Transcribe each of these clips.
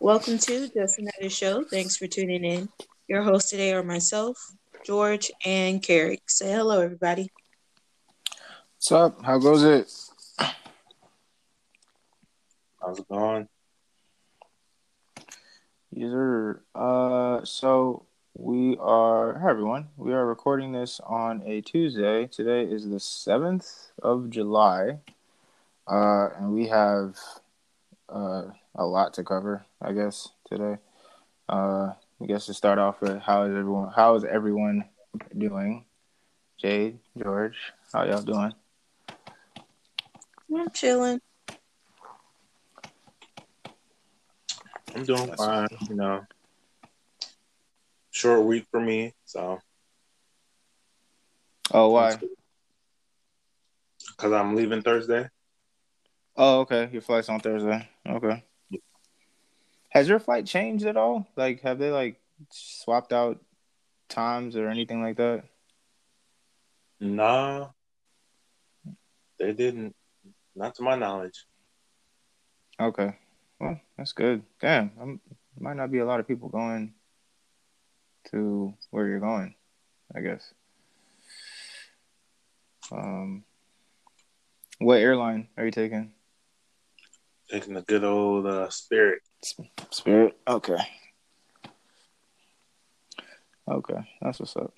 Welcome to Just Another Show. Thanks for tuning in. Your hosts today are myself, George, and Carrick. Say hello, everybody. What's up? How goes it? How's it going? User. Uh, so we are. Hi everyone. We are recording this on a Tuesday. Today is the seventh of July, uh, and we have uh, a lot to cover. I guess today. Uh, I guess to start off with, how is everyone? How is everyone doing? Jade, George, how y'all doing? I'm chilling. I'm doing fine. You know, short week for me. So. Oh, why? Because I'm leaving Thursday. Oh, okay. Your flight's on Thursday. Okay. Has your flight changed at all? Like, have they like swapped out times or anything like that? Nah, they didn't. Not to my knowledge. Okay. Well, that's good. Damn, I'm, might not be a lot of people going to where you're going. I guess. Um, what airline are you taking? Taking the good old uh, Spirit. Spirit. Okay. Okay, that's what's up.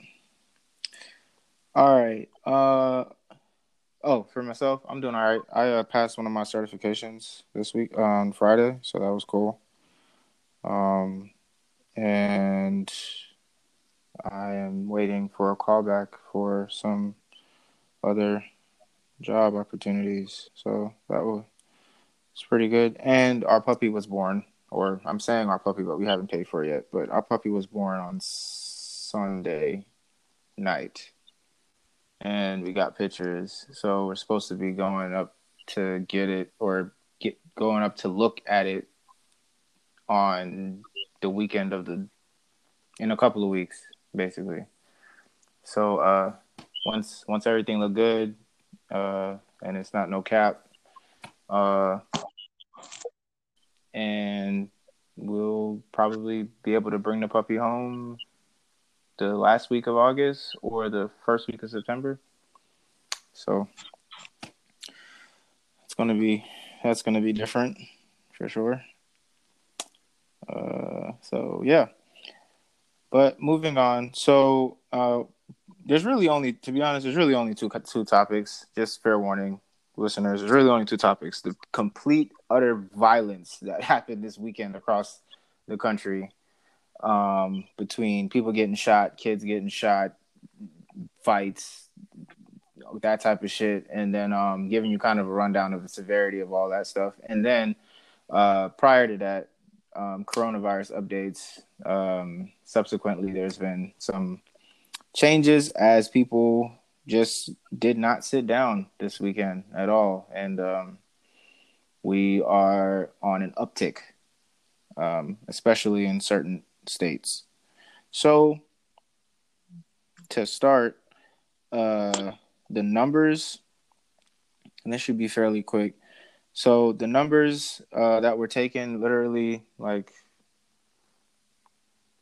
All right. Uh oh, for myself, I'm doing all right. I uh, passed one of my certifications this week on Friday, so that was cool. Um, and I am waiting for a callback for some other job opportunities. So that was it's pretty good. And our puppy was born, or I'm saying our puppy, but we haven't paid for it yet. But our puppy was born on Sunday night, and we got pictures. So we're supposed to be going up to get it, or get going up to look at it on the weekend of the in a couple of weeks, basically. So uh, once once everything look good, uh, and it's not no cap, uh, and we'll probably be able to bring the puppy home the last week of August or the first week of September. So it's gonna be that's gonna be different for sure. Uh, so yeah, but moving on. So uh, there's really only, to be honest, there's really only two two topics. Just fair warning, listeners. There's really only two topics: the complete utter violence that happened this weekend across the country um, between people getting shot, kids getting shot, fights, that type of shit, and then um, giving you kind of a rundown of the severity of all that stuff. And then uh, prior to that, um, coronavirus updates. Um, subsequently, there's been some changes as people just did not sit down this weekend at all, and um, we are on an uptick, um, especially in certain states. So to start, uh, the numbers, and this should be fairly quick. So the numbers uh, that were taken literally like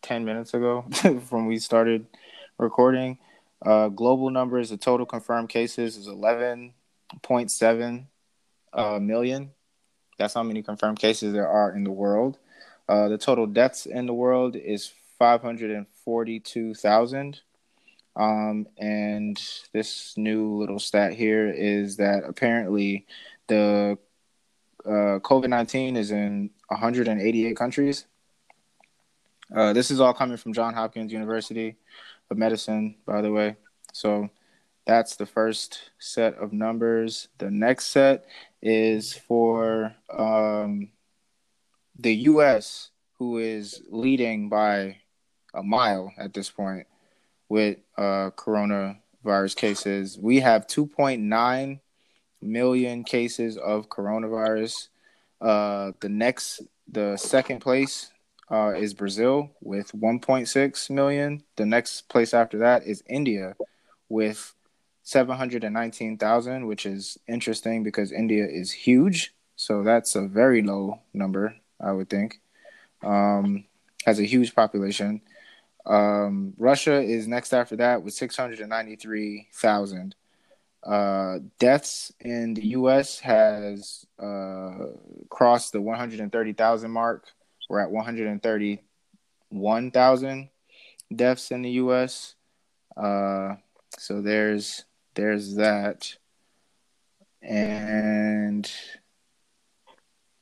10 minutes ago from we started recording. Uh, global numbers, the total confirmed cases is 11.7 uh, million. That's how many confirmed cases there are in the world. Uh, the total deaths in the world is 542,000. Um, and this new little stat here is that apparently the uh, COVID 19 is in 188 countries. Uh, this is all coming from John Hopkins University of Medicine, by the way. So that's the first set of numbers. The next set is for um, the U.S., who is leading by a mile at this point with uh, coronavirus cases. We have 2.9 million cases of coronavirus. Uh, the next, the second place uh, is Brazil with 1.6 million. The next place after that is India with 719,000, which is interesting because India is huge. So that's a very low number, I would think. Um, has a huge population. Um, Russia is next after that with 693,000. Uh, deaths in the U.S. has uh, crossed the 130,000 mark. We're at 131,000 deaths in the U.S. Uh, so there's there's that, and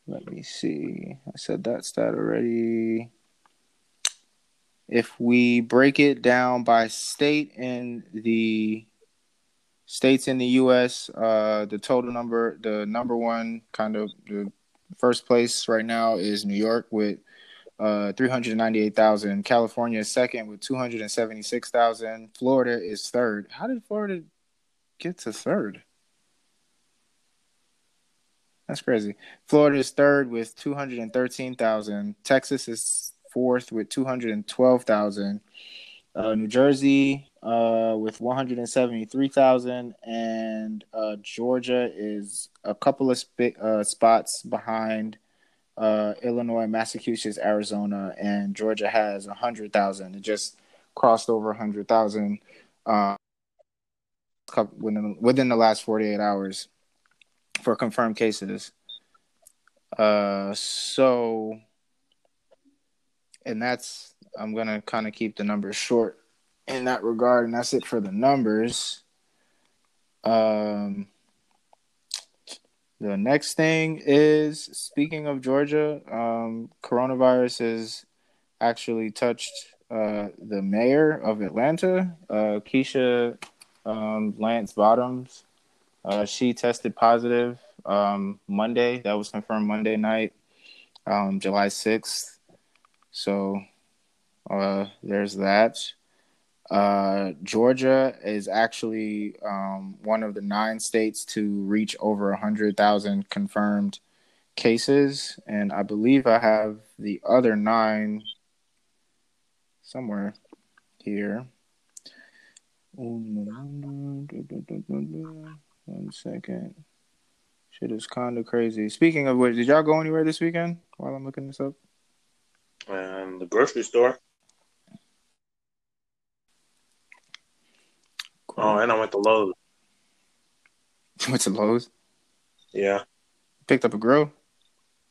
let me see. I said that's that stat already. If we break it down by state in the states in the U.S., uh, the total number, the number one kind of the first place right now is New York with uh, 398,000. California is second with 276,000. Florida is third. How did Florida get to third? That's crazy. Florida is third with 213,000. Texas is fourth with 212,000. Uh, New Jersey uh, with 173,000. And uh, Georgia is a couple of sp- uh, spots behind uh, Illinois, Massachusetts, Arizona, and Georgia has 100,000. It just crossed over 100,000 uh, within, within the last 48 hours for confirmed cases. Uh, so, and that's, I'm going to kind of keep the numbers short in that regard. And that's it for the numbers. Um, the next thing is speaking of Georgia, um, coronavirus has actually touched uh, the mayor of Atlanta, uh, Keisha um, Lance Bottoms. Uh, she tested positive um, Monday. That was confirmed Monday night, um, July 6th. So uh, there's that. Uh, Georgia is actually um, one of the nine states to reach over 100,000 confirmed cases. And I believe I have the other nine somewhere here. One second. Shit is kind of crazy. Speaking of which, did y'all go anywhere this weekend while I'm looking this up? And the grocery store. Oh, and I went to Lowe's. went to Lowe's? Yeah. Picked up a grill?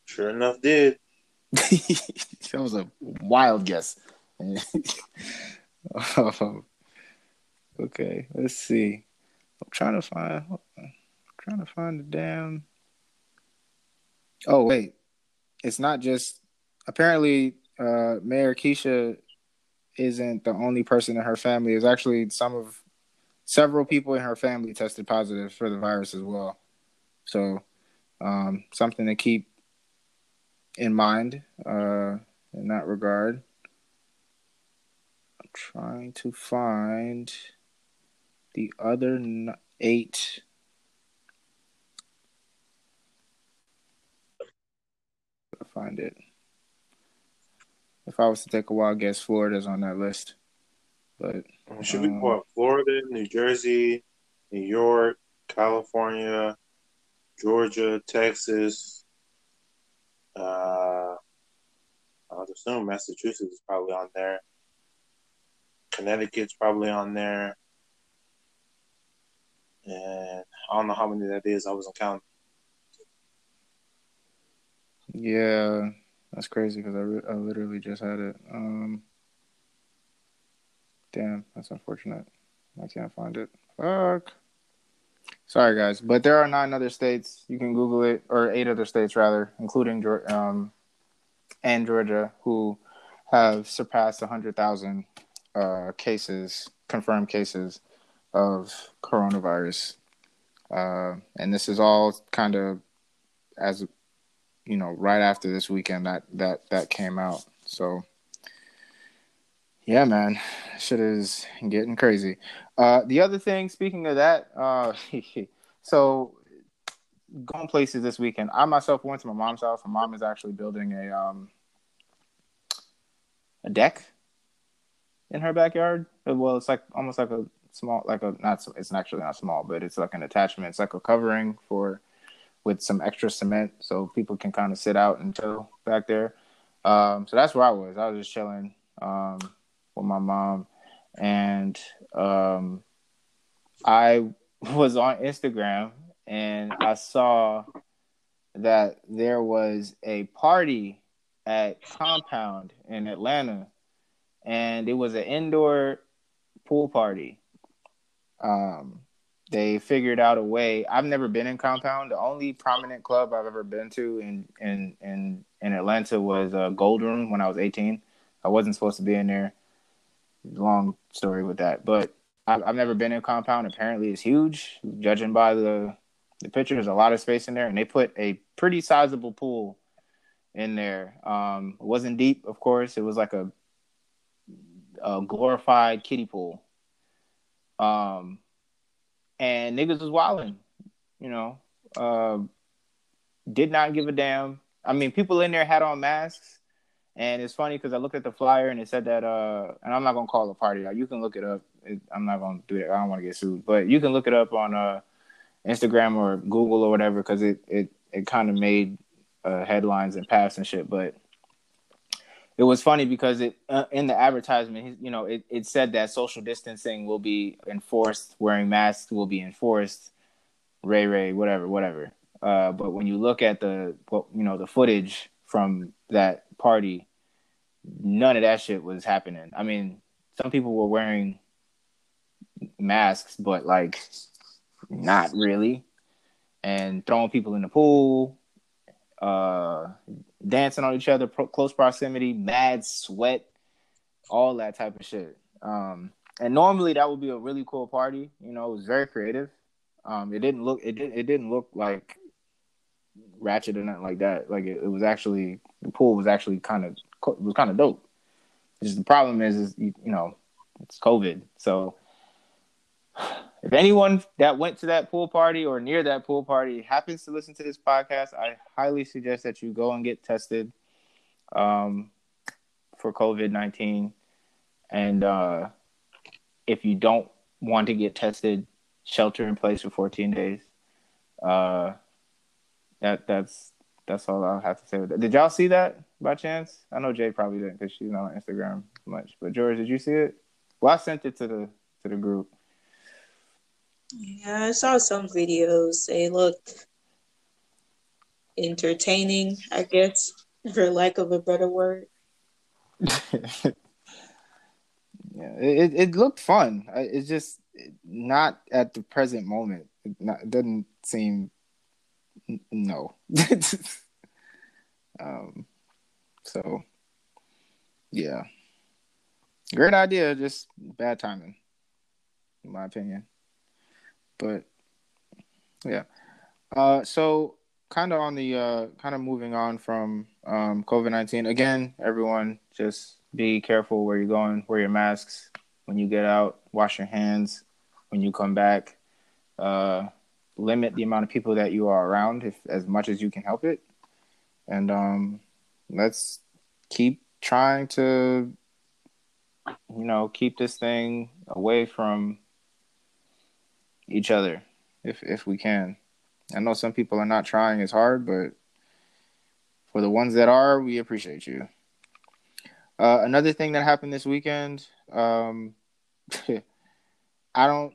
Sure enough, did. that was a wild guess. oh, okay, let's see. I'm trying to find. I'm trying to find the damn. Oh wait, it's not just. Apparently, uh, Mayor Keisha isn't the only person in her family. It's actually some of several people in her family tested positive for the virus as well. So, um, something to keep in mind uh, in that regard. I'm trying to find the other eight. Find it. If I was to take a wild guess, Florida's on that list. But should we we put Florida, New Jersey, New York, California, Georgia, Texas? Uh, I would assume Massachusetts is probably on there. Connecticut's probably on there. And I don't know how many that is. I wasn't counting. Yeah, that's crazy because I, re- I literally just had it. Um, Damn, that's unfortunate. I can't find it. Fuck. Sorry, guys, but there are nine other states. You can Google it, or eight other states rather, including um, and Georgia, who have surpassed hundred thousand uh, cases, confirmed cases of coronavirus. Uh, and this is all kind of as you know, right after this weekend that that that came out. So yeah, man, shit is getting crazy. Uh, the other thing, speaking of that, uh, so going places this weekend. I myself went to my mom's house. My mom is actually building a um a deck in her backyard. Well, it's like almost like a small, like a not. It's actually not small, but it's like an attachment. It's like a covering for with some extra cement, so people can kind of sit out and chill back there. Um, so that's where I was. I was just chilling um, with my mom, and um, I was on Instagram and I saw that there was a party at Compound in Atlanta, and it was an indoor pool party. Um, they figured out a way. I've never been in Compound. The only prominent club I've ever been to in in in, in Atlanta was uh, Gold Room when I was 18. I wasn't supposed to be in there. Long story with that, but I've, I've never been in a Compound. Apparently, it's huge. Judging by the the picture, there's a lot of space in there, and they put a pretty sizable pool in there. Um, it wasn't deep, of course. It was like a, a glorified kiddie pool. Um, and niggas was wilding, you know. Uh, did not give a damn. I mean, people in there had on masks, and it's funny because I looked at the flyer and it said that. Uh, and I'm not gonna call the party out. You can look it up. It, I'm not gonna do that. I don't want to get sued, but you can look it up on uh, Instagram or Google or whatever because it it it kind of made uh, headlines and paths and shit. But it was funny because it uh, in the advertisement, you know, it, it said that social distancing will be enforced, wearing masks will be enforced, Ray Ray, whatever, whatever. Uh, but when you look at the you know the footage from that party, none of that shit was happening. I mean, some people were wearing masks, but like not really, and throwing people in the pool, uh, dancing on each other, pro- close proximity, mad sweat, all that type of shit. Um, and normally that would be a really cool party. You know, it was very creative. Um, it didn't look it did it didn't look like ratchet or nothing like that. Like it, it was actually the pool was actually kind of was kind of dope. Just the problem is, is you, you know, it's COVID, so if anyone that went to that pool party or near that pool party happens to listen to this podcast, I highly suggest that you go and get tested um, for COVID 19. And uh, if you don't want to get tested, shelter in place for 14 days. Uh, that that's that's all I'll have to say with that. Did y'all see that by chance? I know Jay probably didn't because she's not on Instagram much. But George, did you see it? Well, I sent it to the to the group. Yeah, I saw some videos. They looked entertaining, I guess, for lack of a better word. yeah, it it looked fun. It's just not at the present moment. It, not, it doesn't seem no. um. So, yeah, great idea. Just bad timing, in my opinion. But yeah. Uh, so kind of on the uh, kind of moving on from um, COVID nineteen again. Everyone, just be careful where you're going. Wear your masks when you get out. Wash your hands when you come back. Uh, limit the amount of people that you are around, if as much as you can help it. And um, let's keep trying to, you know, keep this thing away from each other if if we can. I know some people are not trying as hard, but for the ones that are, we appreciate you. Uh, another thing that happened this weekend, um, I don't,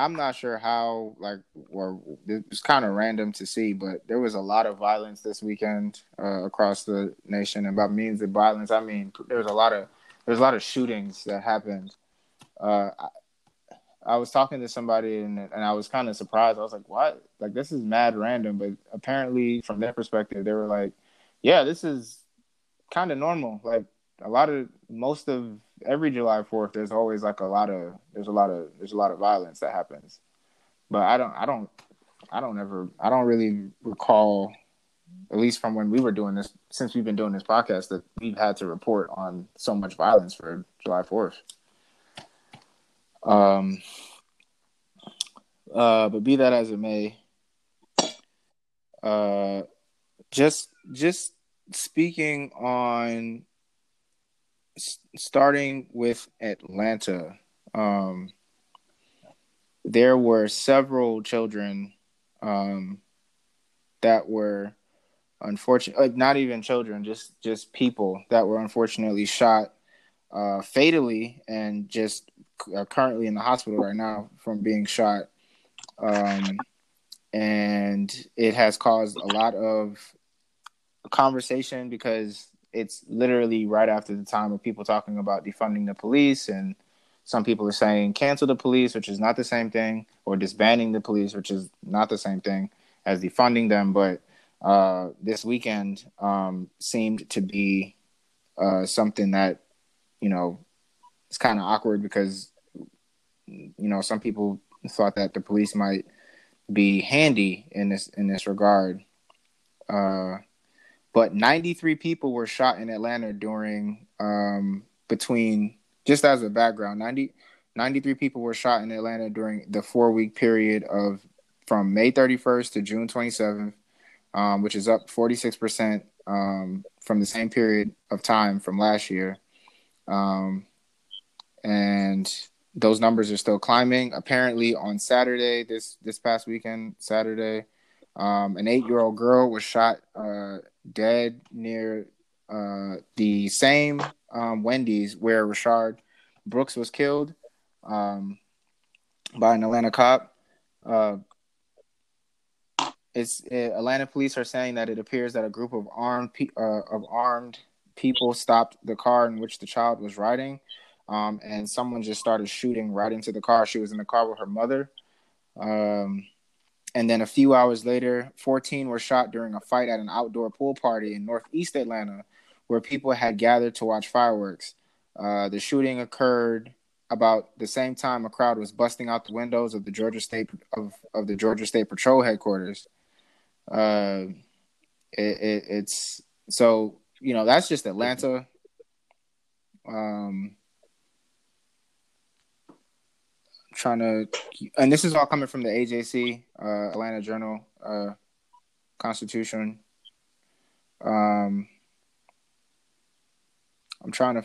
I'm not sure how, like, or it's kind of random to see, but there was a lot of violence this weekend uh, across the nation. And by means of violence, I mean there was a lot of there's a lot of shootings that happened. Uh, I was talking to somebody and and I was kind of surprised. I was like, "What? Like this is mad random." But apparently, from their perspective, they were like, "Yeah, this is kind of normal. Like a lot of most of every July Fourth, there's always like a lot of there's a lot of there's a lot of violence that happens. But I don't I don't I don't ever I don't really recall, at least from when we were doing this since we've been doing this podcast, that we've had to report on so much violence for July Fourth. Um, uh, but be that as it may, uh, just just speaking on starting with Atlanta. Um, there were several children um, that were unfortunate, like not even children, just just people that were unfortunately shot uh, fatally and just are currently in the hospital right now from being shot. Um, and it has caused a lot of conversation because it's literally right after the time of people talking about defunding the police and some people are saying cancel the police which is not the same thing or disbanding the police which is not the same thing as defunding them. But uh, this weekend um, seemed to be uh, something that you know it's kind of awkward because you know some people thought that the police might be handy in this in this regard. Uh, but 93 people were shot in Atlanta during um, between just as a background 90 93 people were shot in Atlanta during the 4 week period of from May 31st to June 27th um, which is up 46% um, from the same period of time from last year. Um, and those numbers are still climbing. Apparently on Saturday this this past weekend Saturday um, an eight year old girl was shot uh, dead near uh, the same um, Wendy's where Rayshard Brooks was killed um, by an Atlanta cop. Uh, it's it, Atlanta police are saying that it appears that a group of armed pe- uh, of armed people stopped the car in which the child was riding, um, and someone just started shooting right into the car. She was in the car with her mother. Um, and then a few hours later, 14 were shot during a fight at an outdoor pool party in Northeast Atlanta, where people had gathered to watch fireworks. Uh, the shooting occurred about the same time a crowd was busting out the windows of the Georgia State of, of the Georgia State Patrol headquarters. Uh, it, it, it's so you know that's just Atlanta. Um, trying to, and this is all coming from the AJC, uh, Atlanta Journal uh, Constitution. Um, I'm trying to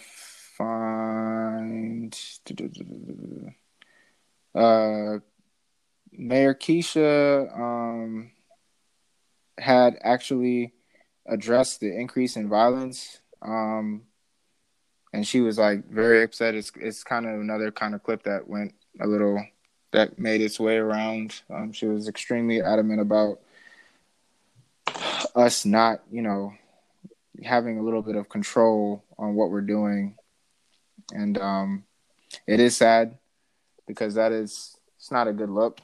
find. Uh, Mayor Keisha um, had actually addressed the increase in violence. Um, and she was like very upset. It's it's kind of another kind of clip that went a little that made its way around. Um, she was extremely adamant about us not, you know, having a little bit of control on what we're doing, and um, it is sad because that is it's not a good look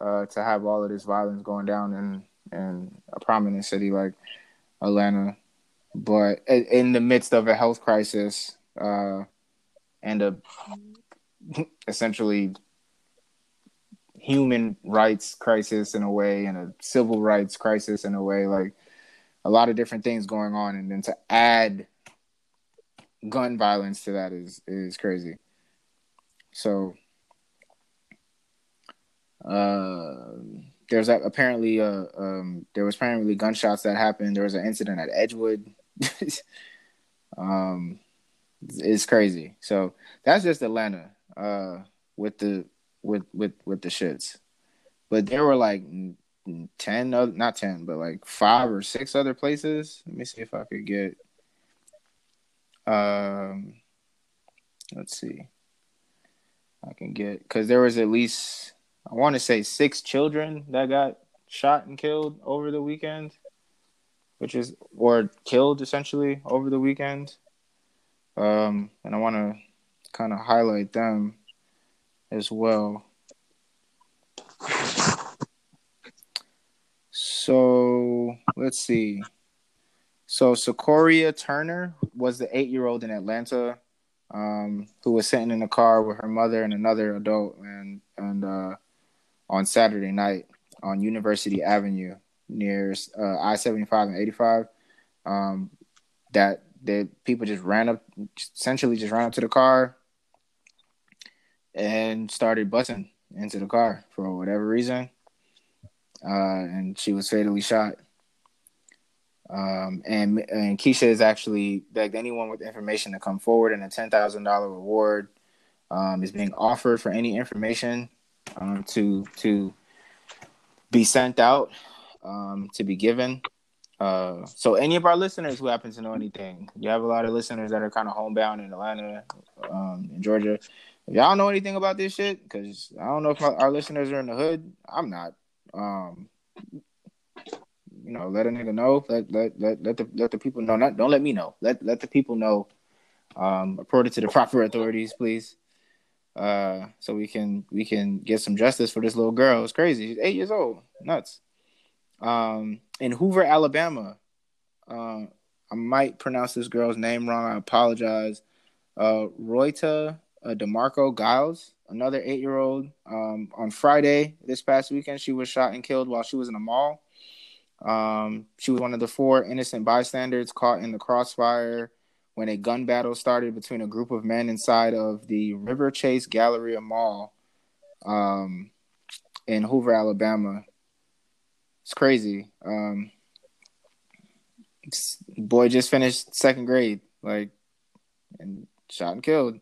uh, to have all of this violence going down in in a prominent city like Atlanta, but in the midst of a health crisis uh, and a essentially human rights crisis in a way and a civil rights crisis in a way like a lot of different things going on. And then to add gun violence to that is is crazy. So uh there's a, apparently uh um there was apparently gunshots that happened. There was an incident at edgewood. Um it's crazy. So that's just atlanta uh, with the with with with the shits, but there were like ten other, not ten, but like five or six other places. Let me see if I could get. Um, let's see. I can get because there was at least I want to say six children that got shot and killed over the weekend, which is or killed essentially over the weekend. Um, and I want to kind of highlight them as well. So let's see. So Secoriea Turner was the eight-year-old in Atlanta um, who was sitting in a car with her mother and another adult, and and uh, on Saturday night on University Avenue near uh, I seventy five and eighty five. Um, that that people just ran up, essentially just ran up to the car and started busting into the car for whatever reason, uh, and she was fatally shot. Um, and and Keisha is actually begged anyone with information to come forward, and a ten thousand dollar reward um, is being offered for any information um, to to be sent out um, to be given. Uh, so any of our listeners who happen to know anything, you have a lot of listeners that are kind of homebound in Atlanta, um, in Georgia. If y'all know anything about this shit, because I don't know if our listeners are in the hood. I'm not. Um, you know, let a nigga know. Let let let let the let the people know. Not don't let me know. Let let the people know. Um, report it to the proper authorities, please. Uh, so we can we can get some justice for this little girl. It's crazy. She's eight years old. Nuts. Um, in Hoover, Alabama. Uh, I might pronounce this girl's name wrong. I apologize. Uh, Royta uh, Demarco Giles, another eight-year-old. Um, on Friday this past weekend, she was shot and killed while she was in a mall. Um, she was one of the four innocent bystanders caught in the crossfire when a gun battle started between a group of men inside of the Riverchase Galleria Mall um, in Hoover, Alabama. It's crazy. Um, boy just finished second grade, like, and shot and killed.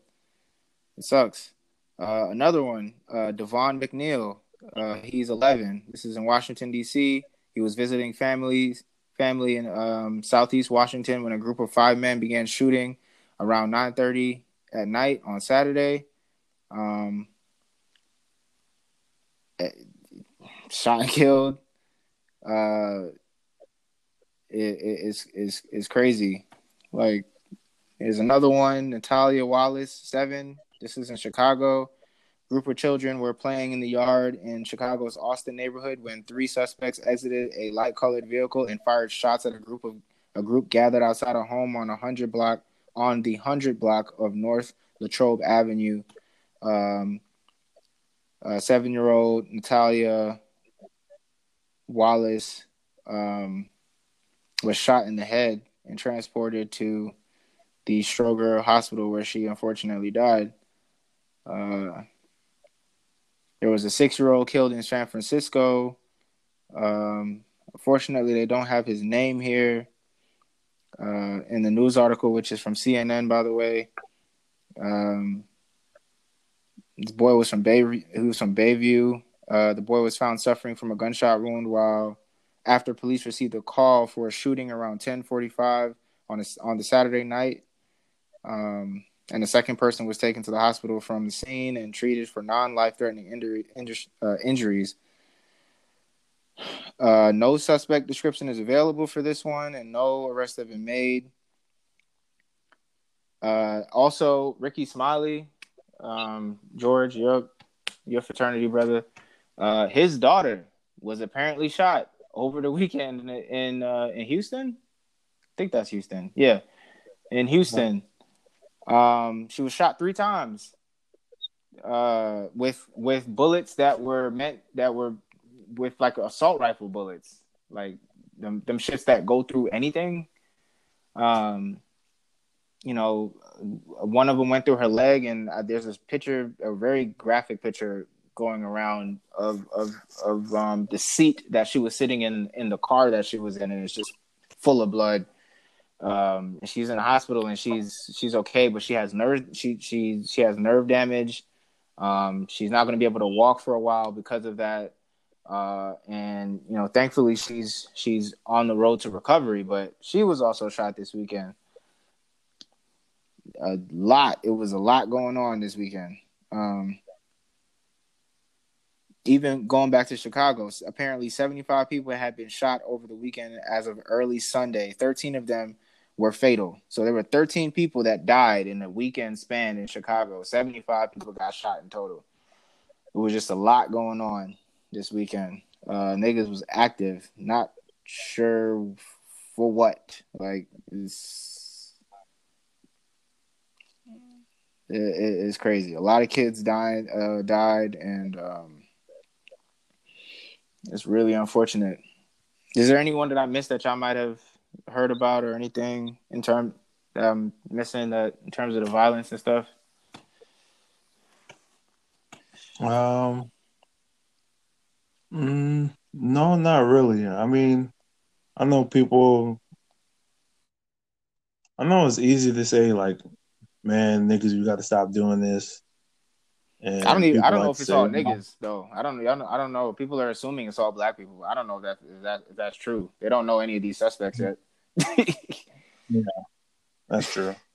It sucks. Uh, another one, uh, Davon McNeal. Uh, he's 11. This is in Washington D.C. He was visiting families, family in um, Southeast Washington when a group of five men began shooting around 9:30 at night on Saturday. Um, eh, shot and killed. Uh, it, it's it's it's crazy. Like, there's another one, Natalia Wallace, seven. This is in Chicago. Group of children were playing in the yard in Chicago's Austin neighborhood when three suspects exited a light-colored vehicle and fired shots at a group of a group gathered outside a home on a hundred block on the hundred block of North Latrobe Avenue. Um, seven-year-old Natalia Wallace um, was shot in the head and transported to the Stroger Hospital, where she unfortunately died. Uh, there was a six-year-old killed in San Francisco. Um, they don't have his name here uh, in the news article, which is from CNN, by the way. Um, this boy was from Bay. He was from Bayview. Uh, the boy was found suffering from a gunshot wound while after police received a call for a shooting around 10:45 on a, on the Saturday night. Um, and the second person was taken to the hospital from the scene and treated for non-life-threatening injury, uh, injuries. Uh, no suspect description is available for this one, and no arrests have been made. Uh, also, Rickey Smiley, um, George, your your fraternity brother, uh, his daughter was apparently shot over the weekend in in, uh, in Houston. I think that's Houston. Yeah, in Houston. Um, she was shot three times uh, with with bullets that were meant that were with like assault rifle bullets, like them them shits that go through anything. Um, you know, one of them went through her leg, and uh, there's this picture, a very graphic picture going around of of of um, the seat that she was sitting in in the car that she was in, and it's just full of blood. Um, she's in the hospital and she's she's okay, but she has nerve she she she has nerve damage. Um, she's not going to be able to walk for a while because of that. Uh, and you know, thankfully she's she's on the road to recovery. But she was also shot this weekend. A lot. It was a lot going on this weekend. Um, even going back to Chicago, apparently 75 people had been shot over the weekend as of early Sunday. 13 of them were fatal. So there were 13 people that died in a weekend span in Chicago. 75 people got shot in total. It was just a lot going on this weekend. Uh, niggas was active, not sure for what. Like it's it, it's crazy. A lot of kids died, uh, died, and um, it's really unfortunate. Is there anyone that I missed that y'all might have heard about or anything in terms um missing that in terms of the violence and stuff? Um mm, no, not really. I mean, I know people I know it's easy to say like, man, niggas, you gotta stop doing this. And I don't even. I don't know if it's all niggas though. I don't. I don't. I don't know. People are assuming it's all black people. I don't know if that if that if that's true. They don't know any of these suspects yet. Yeah, that's true.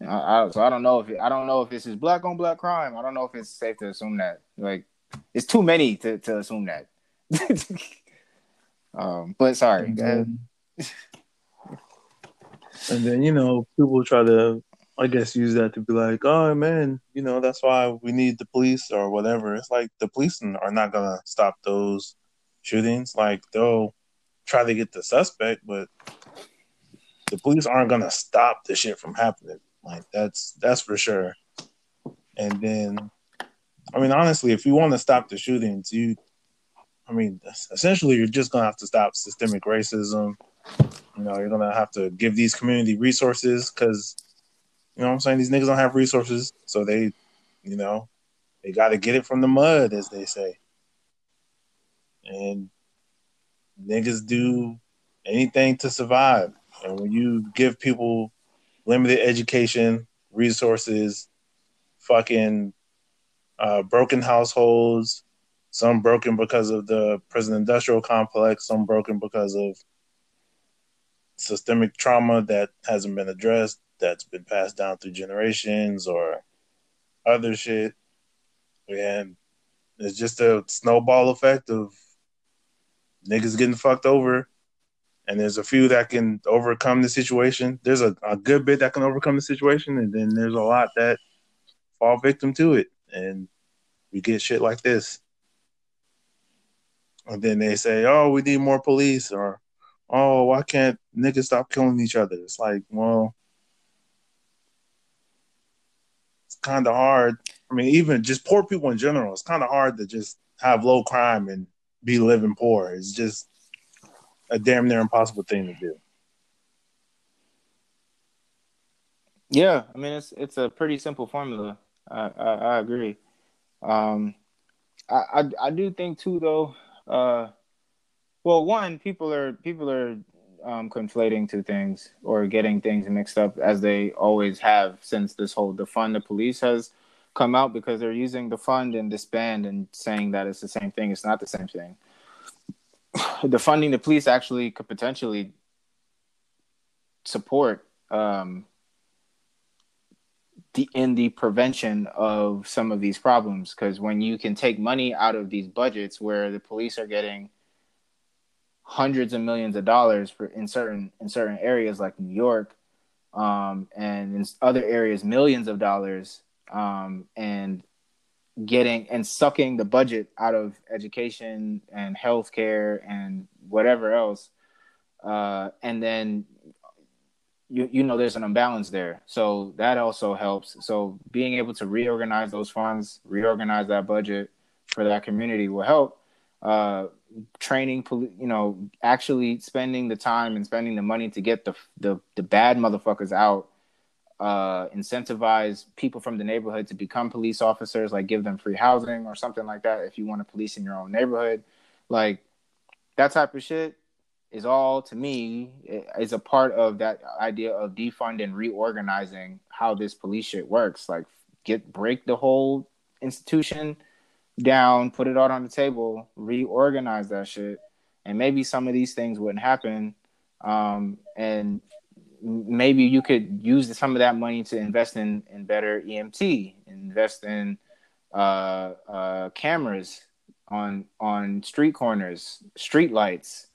I, I, so I don't know if it, I don't know if this is black on black crime. I don't know if it's safe to assume that. Like, it's too many to, to assume that. um, but sorry. And then, and then, you know, people try to, I guess, use that to be like, oh man, you know, that's why we need the police or whatever. It's like the police are not gonna stop those shootings. Like they'll try to get the suspect, but the police aren't gonna stop the shit from happening. Like that's that's for sure. And then, I mean, honestly, if you want to stop the shootings, you, I mean, essentially, you're just gonna have to stop systemic racism. You know, you're gonna have to give these community resources because, you know, what I'm saying these niggas don't have resources, so they, you know, they got to get it from the mud, as they say. And niggas do anything to survive. And when you give people limited education, resources, fucking uh, broken households, some broken because of the prison industrial complex, some broken because of systemic trauma that hasn't been addressed, that's been passed down through generations or other shit. And it's just a snowball effect of niggas getting fucked over and there's a few that can overcome the situation. There's a, a good bit that can overcome the situation, and then there's a lot that fall victim to it, and we get shit like this. And then they say, "Oh, we need more police," or "Oh, why can't niggas stop killing each other?" It's like, well, it's kind of hard. I mean, even just poor people in general, it's kind of hard to just have low crime and be living poor. It's just a damn near impossible thing to do. Yeah, I mean it's it's a pretty simple formula. I I, I agree. Um, I, I I do think too though. Uh, well, one people are people are um, conflating two things or getting things mixed up as they always have since this whole the fund the police has come out because they're using the fund and disband and saying that it's the same thing. It's not the same thing. the funding the police actually could potentially support um, the in the prevention of some of these problems because when you can take money out of these budgets where the police are getting hundreds of millions of dollars for in certain in certain areas like New York um, and in other areas millions of dollars um, and getting and sucking the budget out of education and healthcare and whatever else uh, and then you you know there's an imbalance there. So that also helps. So being able to reorganize those funds reorganize that budget for that community will help. Uh, training you know actually spending the time and spending the money to get the the, the bad motherfuckers out uh, incentivize people from the neighborhood to become police officers, like give them free housing or something like that. If you want to police in your own neighborhood, like that type of shit is all to me is a part of that idea of defund and reorganizing how this police shit works. Like get break the whole institution down, put it all on the table, reorganize that shit, and maybe some of these things wouldn't happen. Um, and maybe you could use some of that money to invest in, in better EMT, invest in uh, uh, cameras on on street corners, street lights,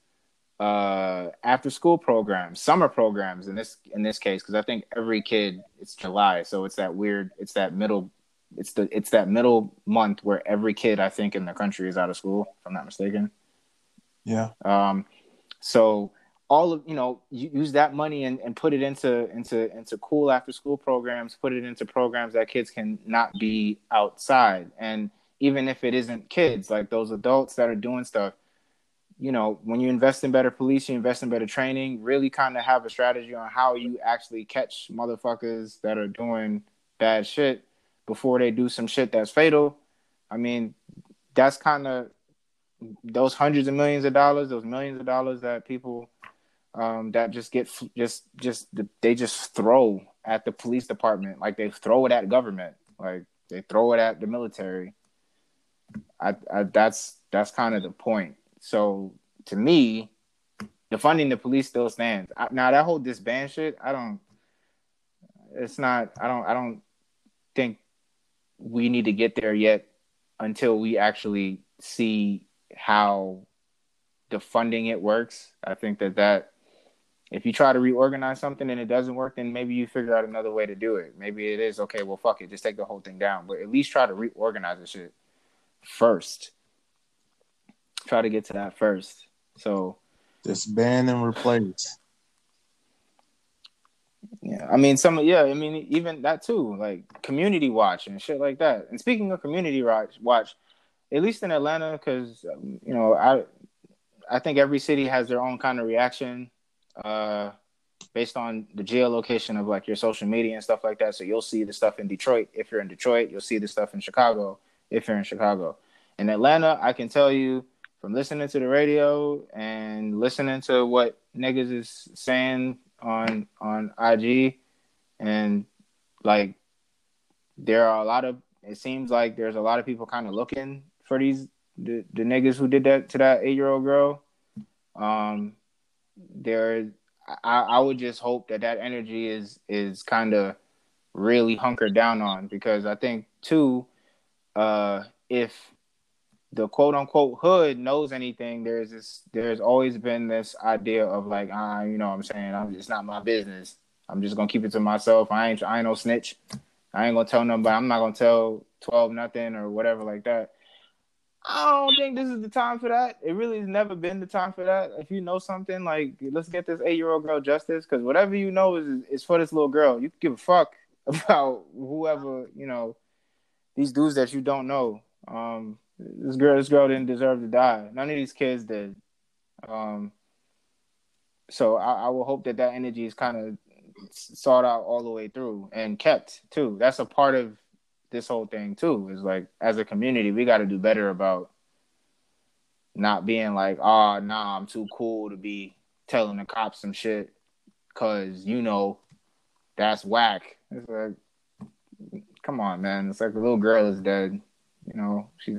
uh, after school programs, summer programs in this in this case because I think every kid it's July, so it's that weird, it's that middle, it's the it's that middle month where every kid I think in the country is out of school, if I'm not mistaken. Yeah. Um, so all of you know use that money and, and put it into into into cool after school programs put it into programs that kids can not be outside and even if it isn't kids like those adults that are doing stuff you know when you invest in better police you invest in better training really kind of have a strategy on how you actually catch motherfuckers that are doing bad shit before they do some shit that's fatal i mean that's kind of those hundreds of millions of dollars those millions of dollars that people um, that just get just just they just throw at the police department like they throw it at government like they throw it at the military. I, I that's that's kind of the point. So to me, the funding the police still stands. I, now that whole disband shit, I don't. It's not. I don't. I don't think we need to get there yet until we actually see how the funding it works. I think that that if you try to reorganize something and it doesn't work, then maybe you figure out another way to do it. Maybe it is okay. Well, fuck it, just take the whole thing down. But at least try to reorganize the shit first. Try to get to that first. So disband and replace. Yeah, I mean some. Yeah, I mean even that too, like community watch and shit like that. And speaking of community watch, watch, at least in Atlanta, because um, you know I, I think every city has their own kind of reaction, uh, based on the geolocation of like your social media and stuff like that. So you'll see the stuff in Detroit if you're in Detroit. You'll see the stuff in Chicago if you're in Chicago. In Atlanta, I can tell you from listening to the radio and listening to what niggas is saying on on IG, and like there are a lot of. It seems like there's a lot of people kind of looking for these the, the niggas who did that to that eight year old girl. Um, there, I, I would just hope that that energy is is kind of really hunkered down on because I think too, uh, if the quote unquote hood knows anything, there's this there's always been this idea of like, ah, you know what I'm saying, I'm it's not my business. I'm just gonna keep it to myself. I ain't I ain't no snitch. I ain't gonna tell nobody. I'm not gonna tell twelve nothing or whatever like that. I don't think this is the time for that. It really has never been the time for that. If you know something, like let's get this eight year old girl justice, because whatever you know is is for this little girl. You give a fuck about whoever you know, these dudes that you don't know. Um, this girl, this girl didn't deserve to die. None of these kids did. Um, so I, I will hope that that energy is kind of sought out all the way through and kept too. That's a part of this whole thing too. Is like as a community, we got to do better about not being like, oh, nah, I'm too cool to be telling the cops some shit because you know that's whack. It's like, come on, man. It's like the little girl is dead. You know, she's,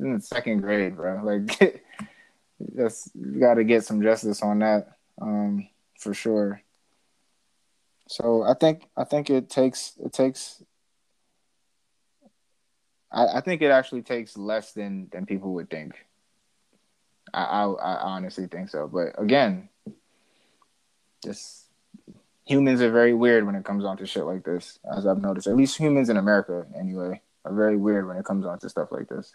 in the second grade, bro. Like, just got to get some justice on that, um, for sure. So I think I think it takes it takes. I, I think it actually takes less than than people would think. I, I, I honestly think so, but again, just humans are very weird when it comes on to shit like this, as I've noticed. At least humans in America, anyway are very weird when it comes on to stuff like this.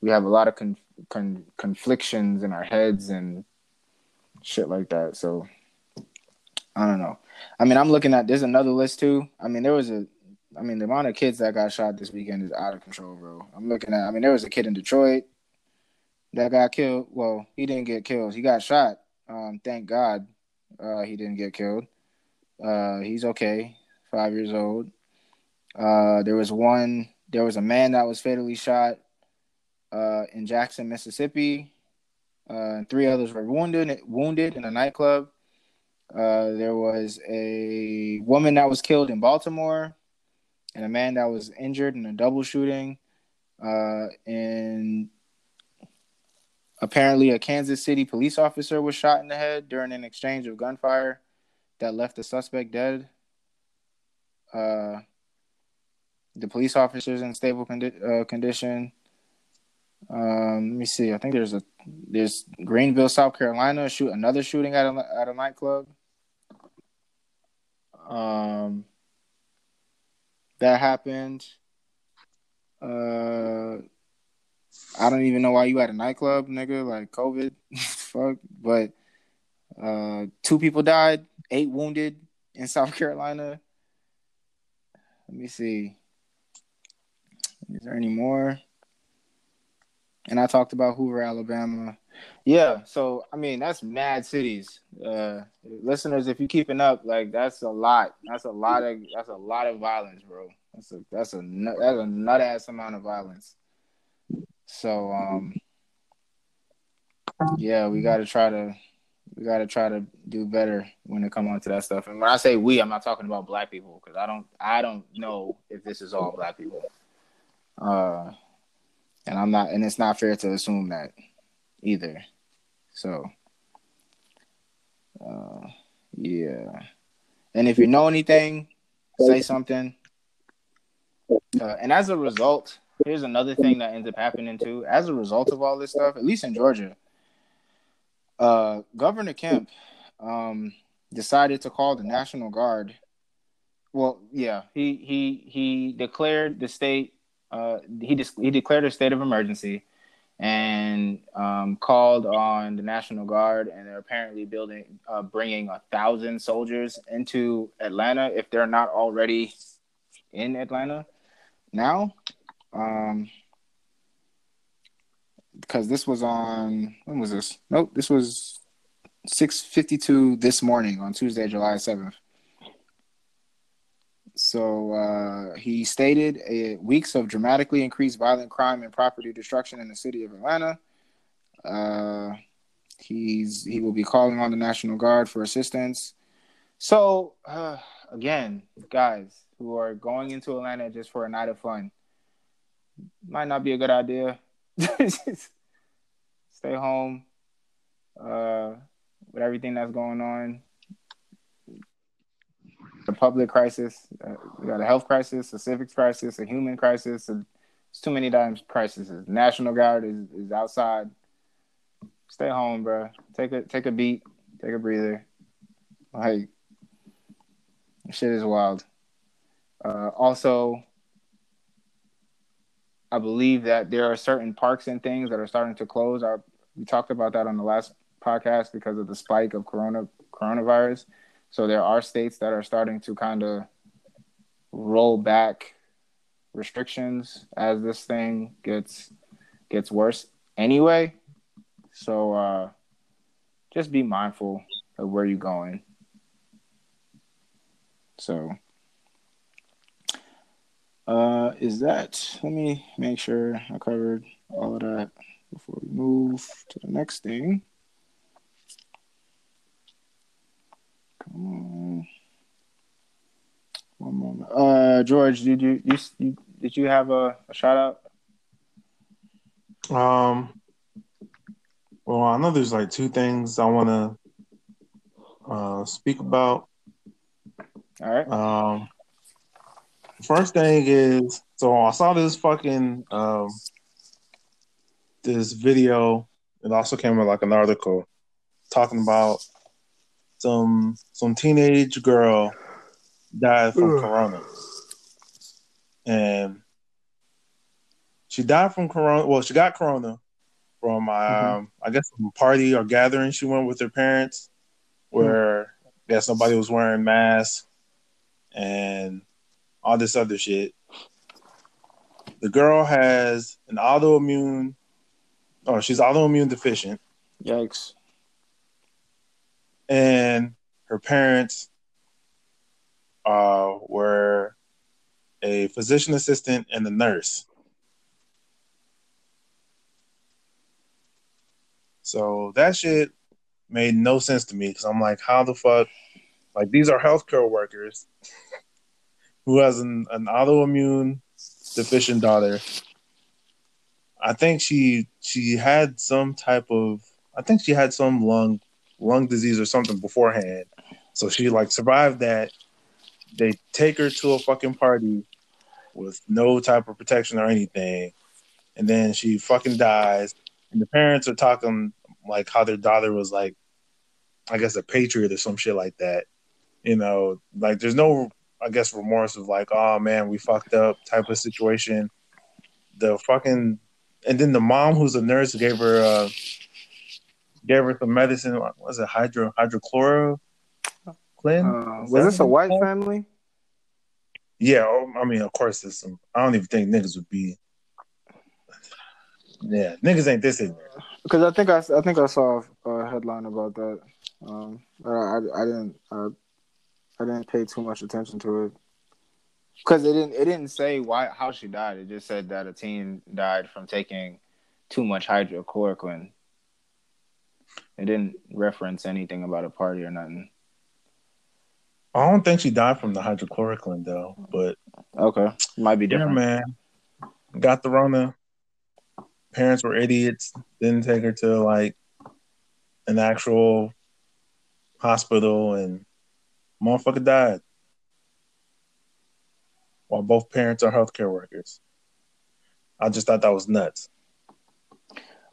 We have a lot of con- con- conflictions in our heads and shit like that. So I don't know. I mean, I'm looking at there's another list too. I mean, there was a I mean, the amount of kids that got shot this weekend is out of control, bro. I'm looking at I mean, there was a kid in Detroit that got killed. Well, he didn't get killed. He got shot. Um, thank God uh, he didn't get killed. Uh, he's okay. Five years old. Uh, there was one. There was a man that was fatally shot uh, in Jackson, Mississippi. Uh, three others were wounded wounded in a nightclub. Uh, there was a woman that was killed in Baltimore, and a man that was injured in a double shooting. Uh, and apparently, a Kansas City police officer was shot in the head during an exchange of gunfire that left the suspect dead. Uh, the police officers in stable condi- uh, condition. Um, let me see. I think there's a there's Greenville, South Carolina. Shoot another shooting at a at a nightclub. Um, that happened. Uh, I don't even know why you at a nightclub, nigga. Like COVID, fuck. But uh, two people died, eight wounded in South Carolina. Let me see. Is there any more? And I talked about Hoover, Alabama. Yeah, so I mean that's mad cities. Uh listeners, if you're keeping up, like that's a lot. That's a lot of that's a lot of violence, bro. That's a that's a that's a nut ass amount of violence. So um yeah, we gotta try to we got to try to do better when it comes on to that stuff. And when I say we, I'm not talking about black people because I don't I don't know if this is all black people. Uh, and I'm not, and it's not fair to assume that either. So, uh, yeah. And if you know anything, say something. Uh, and as a result, here's another thing that ends up happening too. As a result of all this stuff, at least in Georgia, uh, Governor Kemp um, decided to call the National Guard. Well, yeah, he he he declared the state. Uh, he he declared a state of emergency, and um, called on the National Guard, and they're apparently building, uh, bringing a thousand soldiers into Atlanta if they're not already in Atlanta now. Um, because this was on when was this? Nope, this was six fifty two this morning on Tuesday, July seventh. So uh, he stated weeks of dramatically increased violent crime and property destruction in the city of Atlanta. Uh, he's he will be calling on the National Guard for assistance. So uh, again, guys who are going into Atlanta just for a night of fun, might not be a good idea. Stay home. Uh, with everything that's going on, a public crisis, uh, we got a health crisis, a civics crisis, a human crisis. A, it's too many times crises. National Guard is, is outside. Stay home, bro. Take a take a beat. Take a breather. Like shit is wild. Uh, also, I believe that there are certain parks and things that are starting to close. Our, we talked about that on the last podcast because of the spike of corona coronavirus. So there are states that are starting to kind of roll back restrictions as this thing gets gets worse anyway. So uh, just be mindful of where you're going. So uh, is that let me make sure I covered all of that before we move to the next thing. Come on. One moment. Uh, George, did you, you, you did you have a, a shout out? Um. Well, I know there's like two things I want to uh, speak about. All right. Um. First thing is, so I saw this fucking um this video. It also came with like an article talking about some some teenage girl died from corona, and she died from corona. Well, she got corona from um, mm-hmm. I guess some party or gathering she went with her parents, where mm-hmm. I guess nobody was wearing masks and all this other shit. The girl has an autoimmune. Oh, she's autoimmune deficient. Yikes and her parents uh, were a physician assistant and a nurse. So that shit made no sense to me because I'm like, how the fuck? Like these are healthcare workers who has an, an autoimmune deficient daughter. I think she she had some type of I think she had some lung lung disease or something beforehand. So she like survived that. They take her to a fucking party with no type of protection or anything. And then she fucking dies. And the parents are talking like how their daughter was like, I guess a patriot or some shit like that. You know, like there's no, I guess, remorse of like, oh man, we fucked up type of situation. The fucking, and then the mom who's a nurse gave her uh, gave her some medicine. What was it hydro hydrochloro? Uh, was this a white family? Yeah, oh, I mean, of course, there's some. I don't even think niggas would be. Yeah, niggas ain't this ignorant. Because I think I, I think I saw a headline about that. Um, I, I, I didn't I, I didn't pay too much attention to it because it didn't it didn't say why how she died. It just said that a teen died from taking too much hydrochloroquine It didn't reference anything about a party or nothing. I don't think she died from the hydrochloroquine though, but Okay, might be yeah, different. man, got the Rona. Parents were idiots. Didn't take her to like an actual hospital, and motherfucker died. While both parents are healthcare workers. I just thought that was nuts.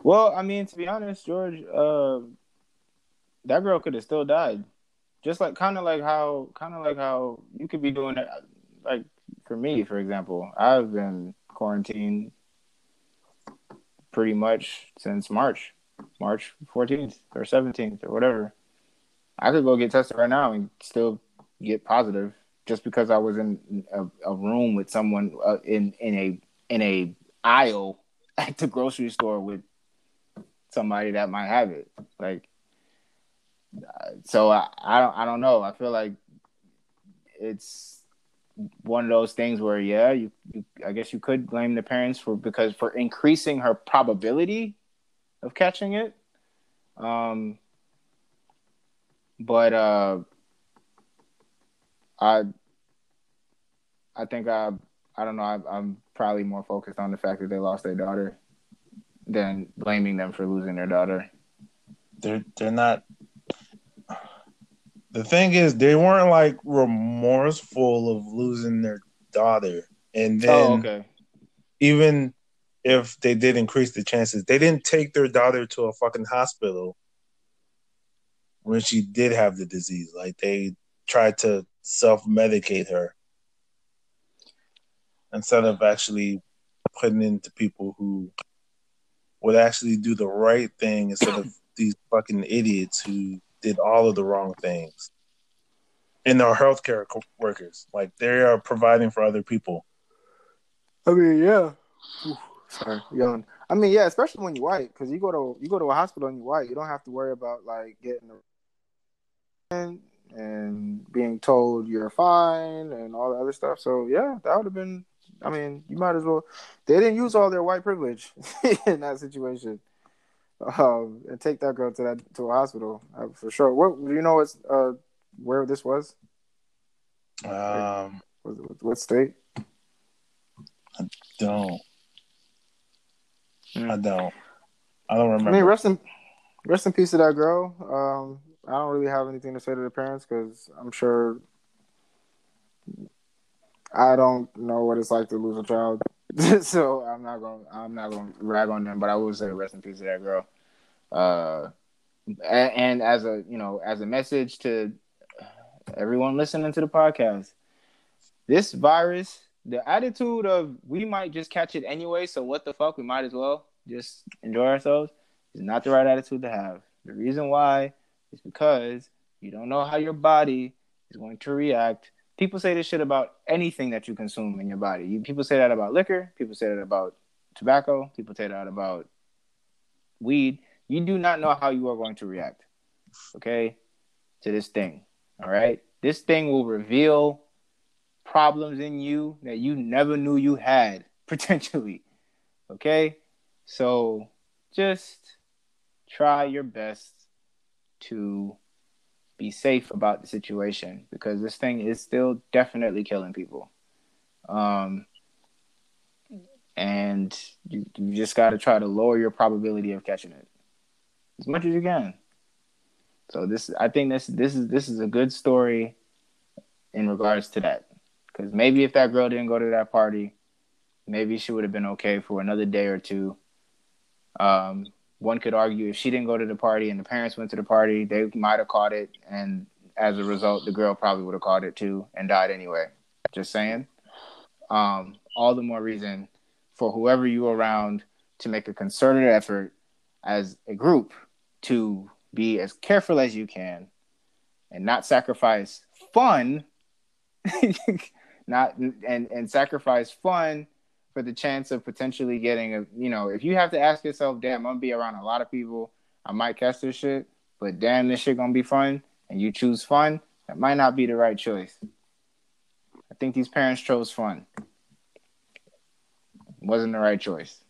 Well, I mean, to be honest, George, uh, that girl could have still died. Just like kind of like how kind of like how you could be doing it. Like for me, for example, I've been quarantined pretty much since March, March 14th or 17th or whatever. I could go get tested right now and still get positive just because I was in a, a room with someone uh, in in a in a aisle at the grocery store with somebody that might have it. Like, so I, I don't I don't know. I feel like it's one of those things where yeah, you, you I guess you could blame the parents for because for increasing her probability of catching it. Um, but uh, I I think I I don't know. I, I'm probably more focused on the fact that they lost their daughter than blaming them for losing their daughter. They're they're not. The thing is, they weren't like remorseful of losing their daughter, and oh, then oh, okay. even if they did increase the chances, they didn't take their daughter to a fucking hospital when she did have the disease. Like they tried to self medicate her instead of actually putting into people who would actually do the right thing instead of these fucking idiots who did all of the wrong things. And our healthcare co- workers, like they are providing for other people. I mean, yeah. Oof, sorry, yawn. I mean, yeah, especially when you're white, because you go to you go to a hospital and you're white, you don't have to worry about like getting a and, and being told you're fine and all the other stuff. So yeah, that would have been. I mean, you might as well. They didn't use all their white privilege in that situation, um, and take that girl to that to a hospital uh, for sure. What do you know? What's uh, where this was? Um, What, what state? I don't Hmm. I don't I don't remember. I mean, rest in rest in peace to that girl. Um, I don't really have anything to say to the parents because I'm sure I don't know what it's like to lose a child, so I'm not gonna I'm not gonna rag on them. But I will say rest in peace to that girl. Uh, a- and as a you know as a message to everyone listening to the podcast, this virus, the attitude of we might just catch it anyway, so what the fuck, we might as well just enjoy ourselves, is not the right attitude to have. The reason why is because you don't know how your body is going to react. People say this shit about anything that you consume in your body. You, people say that about liquor. People say that about tobacco. People say that about weed. You do not know how you are going to react, okay, to this thing. All right? This thing will reveal problems in you that you never knew you had, potentially. Okay? So just try your best to be safe about the situation because this thing is still definitely killing people. Um, and you, you just got to try to lower your probability of catching it as much as you can. So this, I think this, this is this is a good story in regards to that because maybe if that girl didn't go to that party, maybe she would have been okay for another day or two. Um, one could argue if she didn't go to the party and the parents went to the party, they might have caught it, and as a result, the girl probably would have caught it too and died anyway. Just saying. Um, all the more reason for whoever you are around to make a concerted effort as a group to be as careful as you can and not sacrifice fun not and and sacrifice fun for the chance of potentially getting a you know if you have to ask yourself damn i'm gonna be around a lot of people i might catch this shit but damn this shit gonna be fun and you choose fun that might not be the right choice i think these parents chose fun it wasn't the right choice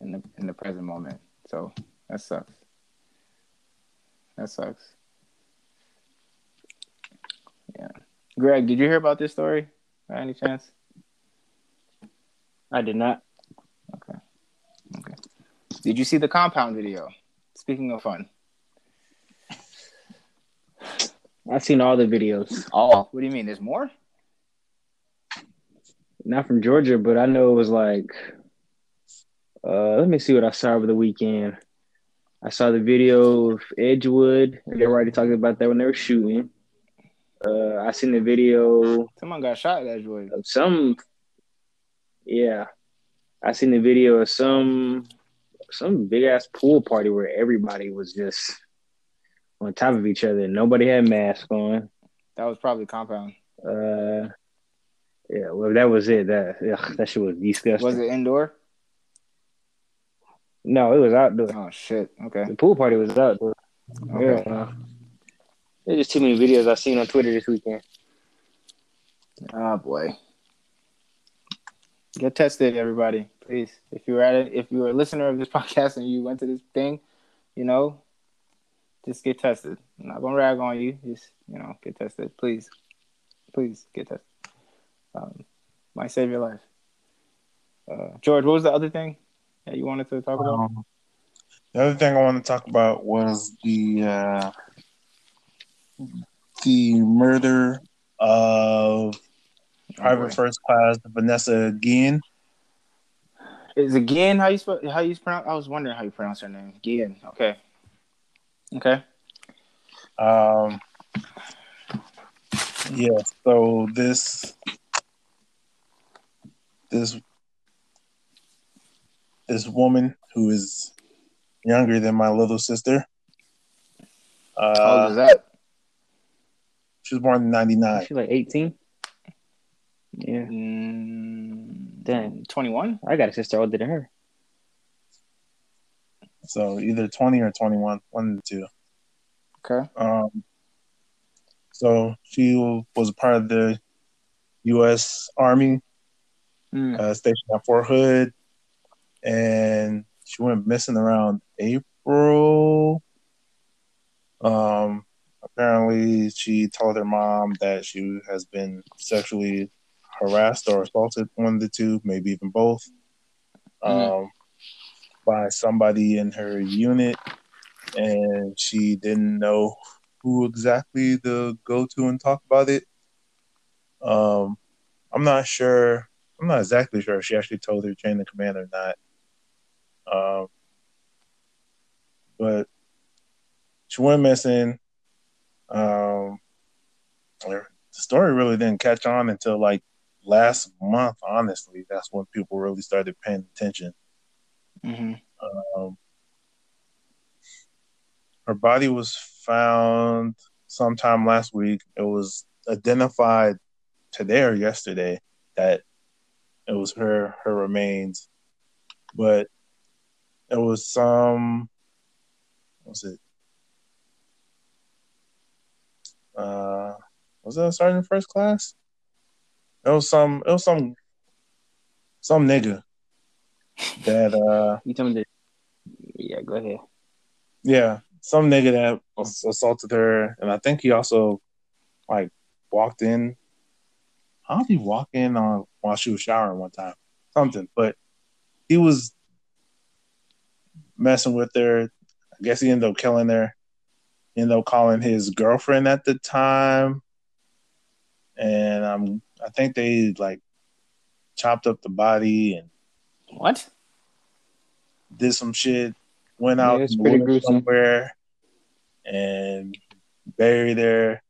in the in the present moment so that sucks That sucks. Yeah. Greg, did you hear about this story by any chance? I did not. Okay. Okay. Did you see the compound video? Speaking of fun. I've seen all the videos. Oh, what do you mean? There's more? Not from Georgia, but I know it was like uh let me see what I saw over the weekend. I saw the video of Edgewood, and they were already talking about that when they were shooting. Uh I seen the video Someone got shot at Edgewood. some yeah. I seen the video of some some big ass pool party where everybody was just on top of each other. Nobody had masks on. That was probably compound. Uh, yeah, well, that was it. That ugh, that shit was disgusting. Was it indoor? No, it was outdoor. Oh shit. Okay. The pool party was outdoor. Okay. Yeah, uh, there's just too many videos I've seen on Twitter this weekend. Oh boy. Get tested, everybody, please. If you're at it, if you're a listener of this podcast and you went to this thing, you know, just get tested. I'm not gonna rag on you. Just you know, get tested, please, please get tested. Um, might save your life. Uh, George, what was the other thing that you wanted to talk about? Um, the other thing I want to talk about was the uh, the murder of private boy. first class Vanessa Guillen. Is it Gian? How you spell? How you pronounce? I was wondering how you pronounce her name. Gian. Okay. Okay. Um, yeah. So this this this woman who is younger than my little sister. How old Uh, is that? she was born in '99. She like 18. Yeah, Mm, Dang. Twenty-one. I got a sister older than her. So either 20 or 21, one of the two. Okay. Um, so she was part of the U.S. Army Mm. uh, stationed at Fort Hood, and she went missing around April. Um, apparently, she told her mom that she has been sexually harassed or assaulted, one of the two, maybe even both, um, by somebody in her unit, and she didn't know who exactly to go to and talk about it. Um, I'm not sure. I'm not exactly sure if she actually told her chain of command or not. Um, but she went missing. Um, the story really didn't catch on until like last month. Honestly, that's when people really started paying attention. hmm Um, her body was found sometime last week. It was identified today or yesterday that it was her her remains, but it was some what was it? Uh, was it a sergeant first class? It was some. It was some. Some nigga that uh You tell me that. Yeah, go ahead. Yeah, some nigga that assaulted her, and I think he also like walked in. How did he walk in on while she was showering one time? Something, but he was messing with her. I guess he ended up killing her. He ended up calling his girlfriend at the time, and um, I think they like chopped up the body and What? did some shit, went Yeah, out it's in the pretty woods gruesome. somewhere and buried her.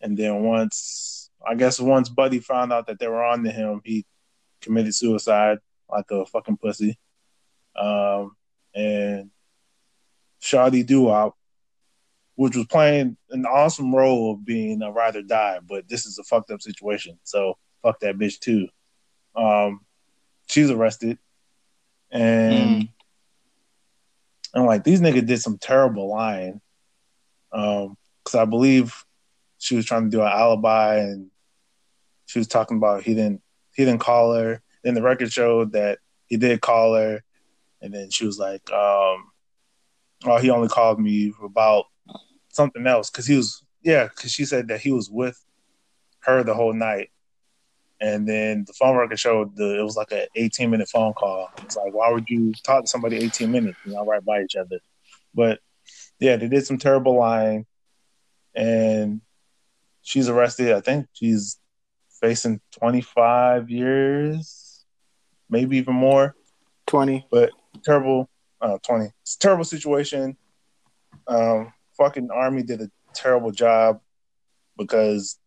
And then once, I guess once Buddy found out that they were on to him, he committed suicide like a fucking pussy. Um, and Shawty Doo-Wop, which was playing an awesome role of being a ride or die, but this is a fucked up situation. So fuck that bitch too. Um, she's arrested. And and like these niggas did some terrible lying. Um, because I believe she was trying to do an alibi and she was talking about he didn't he didn't call her. Then the record showed that he did call her, and then she was like, um, oh, he only called me about something else because he was yeah, because she said that he was with her the whole night. And then the phone record showed the it was like an 18 minute phone call. It's like, why would you talk to somebody 18 minutes? You know, right by each other. But yeah, they did some terrible lying, and she's arrested. I think she's facing 25 years, maybe even more. 20. But terrible, uh, 20. It's a terrible situation. Um, fucking army did a terrible job because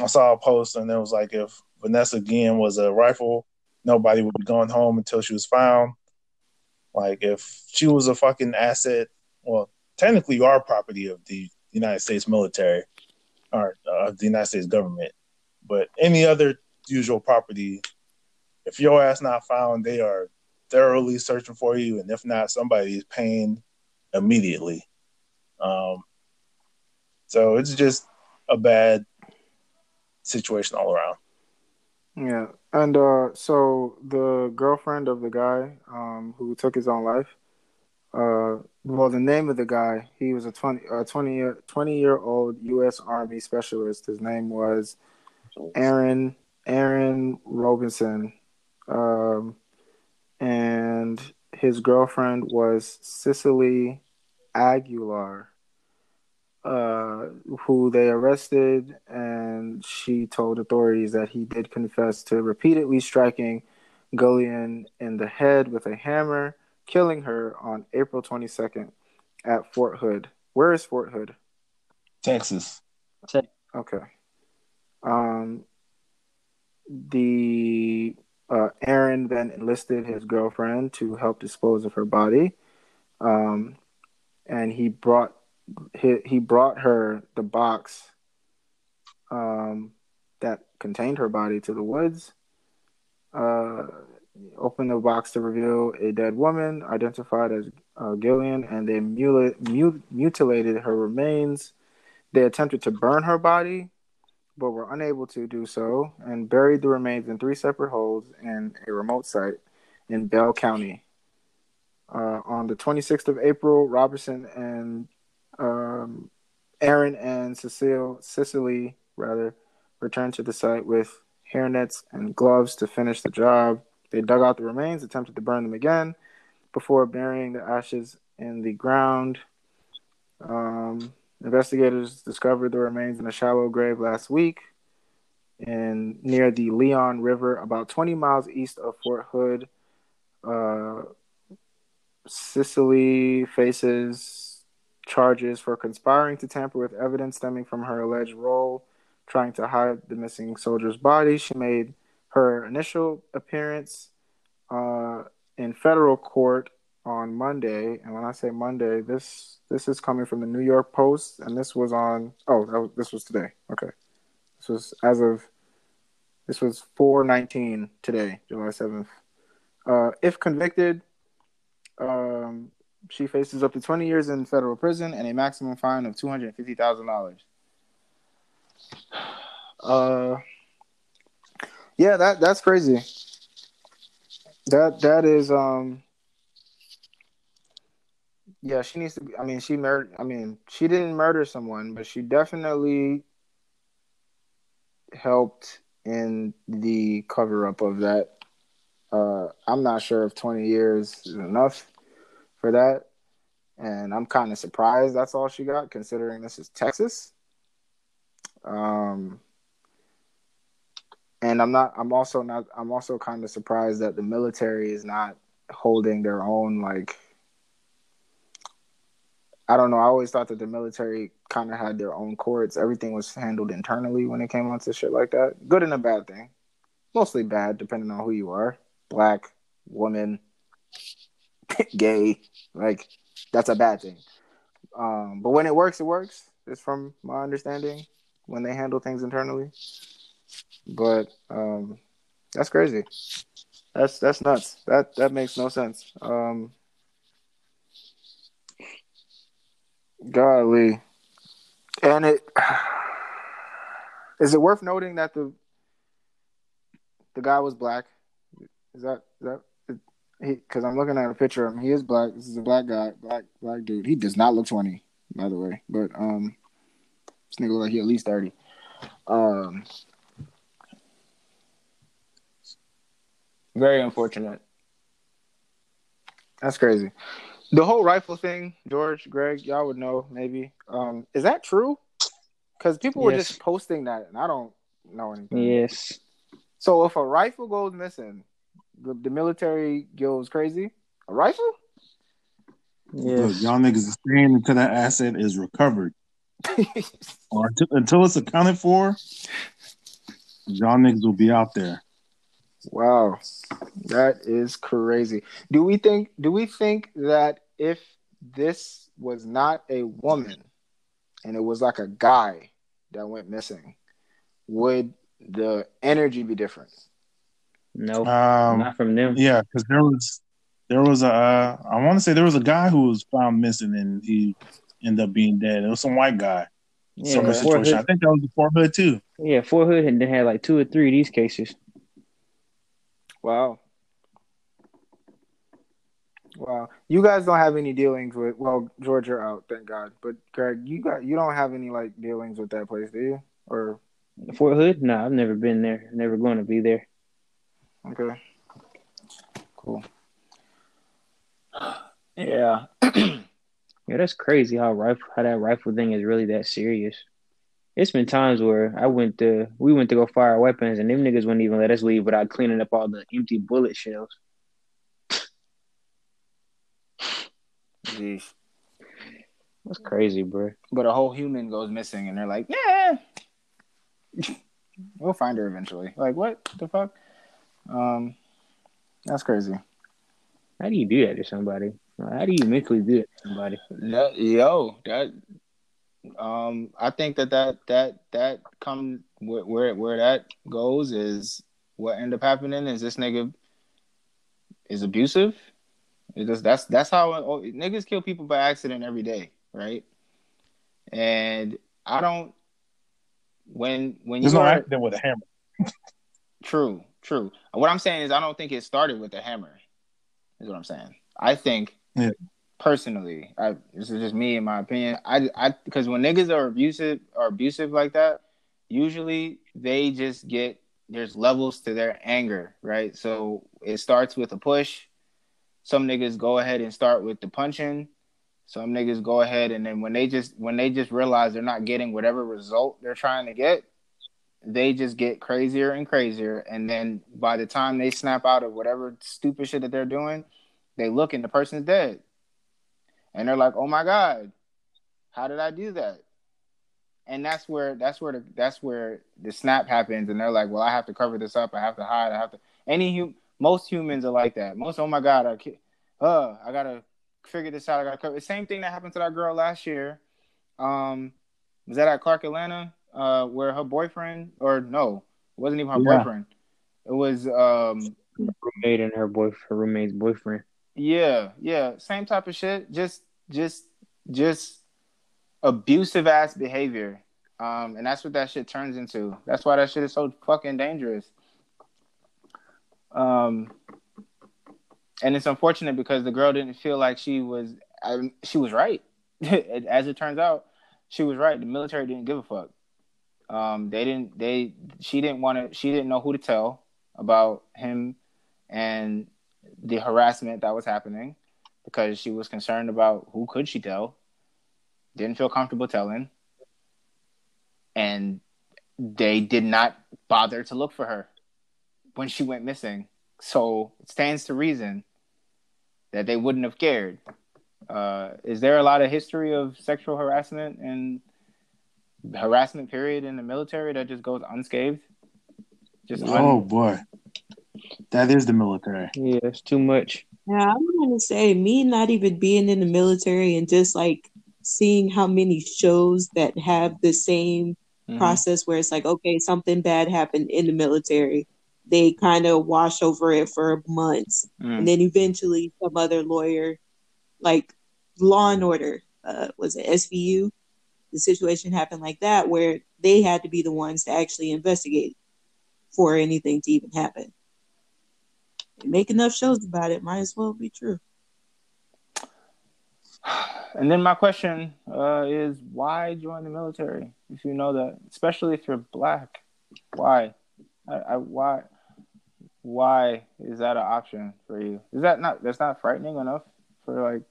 I saw a post and it was like if Vanessa Guillen was a rifle, nobody would be going home until she was found. Like if she was a fucking asset, well, technically you are property of the United States military or uh, the United States government. But any other usual property, if your ass not found, they are thoroughly searching for you, and if not, somebody is paying immediately. Um, so it's just a bad situation all around. Yeah, and uh, so the girlfriend of the guy um, who took his own life, uh, well, the name of the guy, he was a 20, uh, 20 year 20 year old U.S. Army specialist. His name was Aaron Aaron Robinson, um, and his girlfriend was Cicely Aguilar uh, who they arrested, and she told authorities that he did confess to repeatedly striking Guillen in the head with a hammer, killing her on April 22nd at Fort Hood. Where is Fort Hood? Texas. Okay. Um, the uh, Aaron then enlisted his girlfriend to help dispose of her body, um, and he brought he he brought her the box um, that contained her body to the woods. Uh, opened the box to reveal a dead woman identified as uh, Guillen, and they mutilated her remains. They attempted to burn her body, but were unable to do so, and buried the remains in three separate holes in a remote site in Bell County. Uh, on the 26th of April, Robertson and um, Aaron and Cecile, Cicely rather, returned to the site with hairnets and gloves to finish the job. They dug out the remains, attempted to burn them again before burying the ashes in the ground. Um, investigators discovered the remains in a shallow grave last week in near the Leon River, about 20 miles east of Fort Hood. Uh, Cicely faces charges for conspiring to tamper with evidence stemming from her alleged role trying to hide the missing soldier's body. She made her initial appearance uh, in federal court on Monday, and when I say Monday, this this is coming from the New York Post, and this was on. Oh, was, this was today. Okay, this was as of this was four nineteen today, July seventh. Uh, if convicted, um, she faces up to 20 years in federal prison and a maximum fine of $250,000. Uh, yeah, that that's crazy. That that is um. Yeah, she needs to. Be, I mean, she murdered. I mean, she didn't murder someone, but she definitely helped in the cover up of that. Uh, I'm not sure if 20 years is enough for that. And I'm kind of surprised that's all she got, considering this is Texas. Um, and I'm not. I'm also not. I'm also kind of surprised that the military is not holding their own. Like, I don't know. I always thought that the military kind of had their own courts. Everything was handled internally when it came onto shit like that. Good and a bad thing. Mostly bad, depending on who you are. Black, woman, gay, like that's a bad thing. Um, but when it works, it works. It's from my understanding when they handle things internally. But um, that's crazy. That's that's nuts. That that makes no sense. Um, golly, and it is it worth noting that the the guy was black. Is that is that because I'm looking at a picture of him. He is black. This is a black guy, black black dude. He does not look 20, by the way. But um, this nigga look like he at least 30. Um, very unfortunate. That's crazy. The whole rifle thing, George, Greg, y'all would know maybe. Um, is that true? Because people were Yes. just posting that, and I don't know anything. Yes. So if a rifle goes missing, the, the military goes crazy. A rifle? Look, Yes. y'all niggas is staying until that asset is recovered. Or until, until it's accounted for, y'all niggas will be out there. wow, that is crazy. Do we think? Do we think that if this was not a woman and it was like a guy that went missing, would the energy be different? No. Um, not from them. yeah, because there was there was a uh, I want to say there was a guy who was found missing and he ended up being dead. It was some white guy. Yeah, Similar Fort situation. I Hood, think that was the Fort Hood too. yeah, Fort Hood and then had like two or three of these cases. Wow. Wow. You guys don't have any dealings with well, George, you're out, thank God. But Greg, you got you don't have any like dealings with that place, do you? Or Fort Hood? No, I've never been there. Never going to be there. Okay. Cool. Yeah. Yeah, that's crazy how rifle how that rifle thing is really that serious. It's been times where I went to we went to go fire weapons and them niggas wouldn't even let us leave without cleaning up all the empty bullet shells. Jeez. That's crazy, bro. But a whole human goes missing and they're like, yeah. we'll find her eventually. Like what the fuck? Um that's crazy. How do you do that to somebody? How do you mentally do it to somebody? That, yo, that um, I think that that that that come where where, where that goes is what end up happening is this nigga is abusive. It just, that's that's how oh, niggas kill people by accident every day, right? And I don't when when There's you no are accident with a hammer. True, true. What I'm saying is, I don't think it started with the hammer. Is what I'm saying. I think, Yeah. personally, I, this is just me in my opinion. I, I, because when niggas are abusive are abusive like that, usually they just get there's levels to their anger, right? So it starts with a push. Some niggas go ahead and start with the punching. Some niggas go ahead and then when they just when they just realize they're not getting whatever result they're trying to get, they just get crazier and crazier. And then by the time they snap out of whatever stupid shit that they're doing, they look and the person's dead. And they're like, oh my God, how did I do that? And that's where that's where the that's where the snap happens, and they're like, "Well, I have to cover this up. I have to hide. I have to." Any hum- most humans are like that. Most, oh my god, I, uh, I gotta figure this out. I gotta cover. The same thing that happened to that girl last year. Um, was that at Clark Atlanta? Uh, where her boyfriend, or no, it wasn't even her Yeah. boyfriend. It was, um, Roommate and her boy, her roommate's boyfriend. yeah, yeah, same type of shit. Just, just, just abusive ass behavior. Um, and that's what that shit turns into. That's why that shit is so fucking dangerous. Um, and it's unfortunate because the girl didn't feel like she was, I, she was right. As it turns out, she was right. The military didn't give a fuck. Um, they didn't. They she didn't want to. She didn't know who to tell about him and the harassment that was happening because she was concerned about who could she tell. Didn't feel comfortable telling, and they did not bother to look for her when she went missing. So it stands to reason that they wouldn't have cared. Uh, is there a lot of history of sexual harassment and harassment period in the military that just goes unscathed? Just un- Oh boy, that is the military. Yeah, it's too much. Yeah, I'm gonna say me not even being in the military and just like seeing how many shows that have the same Mhm. process where it's like, okay, something bad happened in the military. They kind of wash over it for months. Mm. And then eventually some other lawyer, like Law and Order, uh, was it SVU? The situation happened like that where they had to be the ones to actually investigate for anything to even happen. make enough shows about it. Might as well be true. And then my question uh, is, why join the military if you know that, especially if you're black? Why? I, I, why? Why is that an option for you? Is that not that's not frightening enough for like?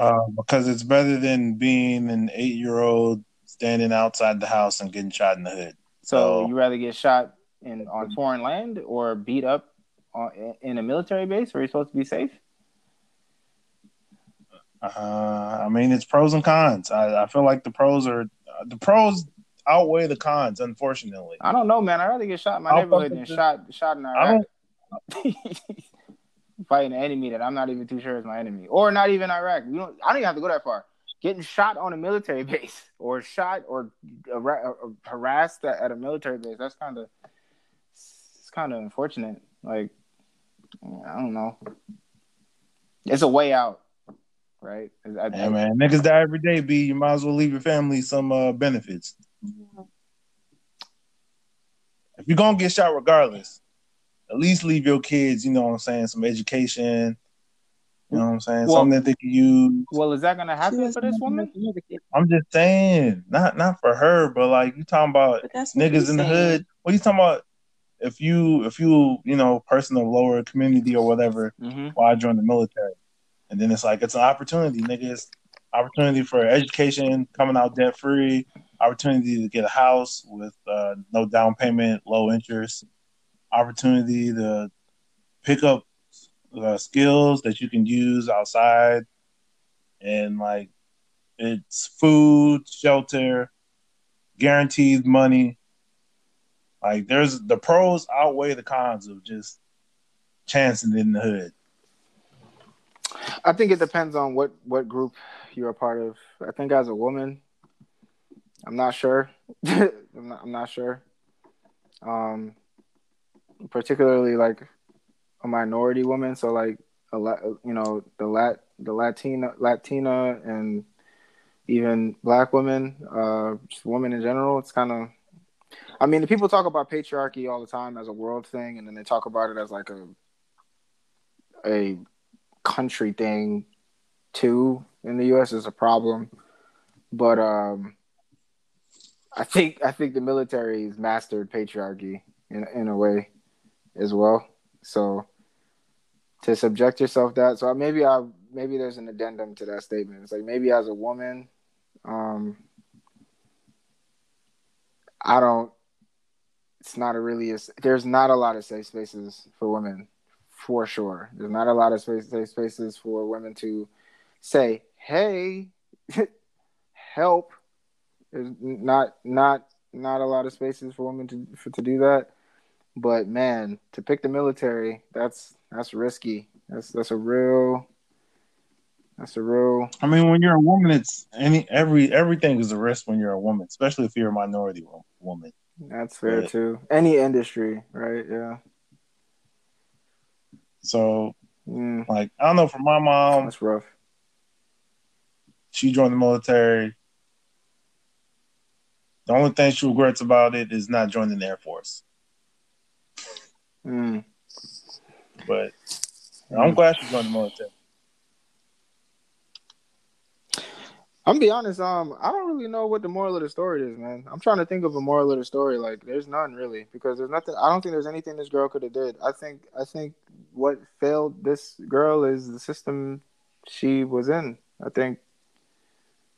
Uh, because it's better than being an eight-year-old standing outside the house and getting shot in the hood. So So- you rather get shot in on foreign land or beat up on, in a military base where you're supposed to be safe? Uh, I mean, it's pros and cons. I, I feel like the pros are the pros outweigh the cons. Unfortunately, I don't know, man. I'd rather get shot in my I'll neighborhood than shot shot in I don't. Fighting an enemy that I'm not even too sure is my enemy, or not even Iraq. We don't. I don't even have to go that far. Getting shot on a military base, or shot, or, har- or harassed at, at a military base. That's kind of it's kind of unfortunate. Like I don't know. It's a way out, right? I- I- Yeah, man, niggas die every day. B, you might as well leave your family some uh, benefits. If you're gonna get shot regardless, at least leave your kids. You know what I'm saying? Some education. You know what I'm saying? Well- Something that they can use. Well, is that gonna happen for this woman? making it again. I'm just saying, not not for her, but like you talking about But that's what niggas he's in the hood. What you talking about? If you if you you know person of lower community or whatever, Mm-hmm. why join the military? And then it's like it's an opportunity, niggas. Opportunity for education, coming out debt free. Opportunity to get a house with uh, no down payment, low interest. Opportunity to pick up uh, skills that you can use outside, and like it's food, shelter, guaranteed money. Like there's the pros outweigh the cons of just chancing in the hood. I think it depends on what what group you're a part of. I think as a woman, I'm not sure. I'm, not, I'm not sure. Um, particularly like a minority woman, so like a lot, you know, the lat the Latina Latina and even black women, uh, just women in general. It's kind of. I mean, people talk about patriarchy all the time as a world thing, and then they talk about it as like a a country thing too in the US is a problem. But um I think I think the military's mastered patriarchy in in a way as well. So to subject yourself that so maybe I maybe there's an addendum to that statement. It's like maybe as a woman, um I don't it's not a really there's not a lot of safe spaces for women for sure. There's not a lot of space, safe spaces for women to say, "Hey, help." There's not not not a lot of spaces for women to for, to do that. But man, to pick the military, that's that's risky. That's that's a real that's a real I mean, when you're a woman, it's any every everything is a risk when you're a woman, especially if you're a minority woman. that's fair too. Any industry, right? Yeah. So, Mm, like, I don't know. For my mom, that's rough. she joined the military. The only thing she regrets about it is not joining the Air Force. Mm. But I'm glad she joined the military. I'm gonna be honest. Um, I don't really know what the moral of the story is, man. I'm trying to think of a moral of the story. Like, there's none really, because there's nothing. I don't think there's anything this girl could have did. I think. I think what failed this girl is the system she was in. I think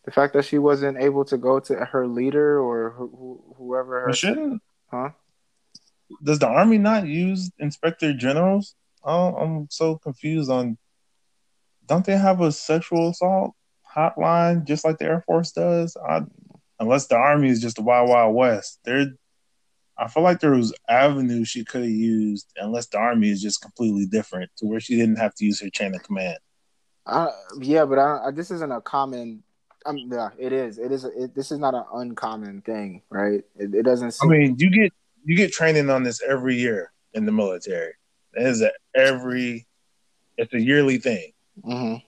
the fact that she wasn't able to go to her leader or who, whoever her. Shouldn't Huh? Does the army not use inspector generals? Oh, I'm so confused on. Don't they have a sexual assault hotline just like the Air Force does? I, unless the army is just the wild wild west, there. I feel like there was avenues she could have used, unless the army is just completely different to where she didn't have to use her chain of command. I, yeah, but I, I, this isn't a common. Um, yeah, it is. It is. It, this is not an uncommon thing, right? It, it doesn't. I Seem, mean, you get you get training on this every year in the military. It is a every. It's a yearly thing. Mhm.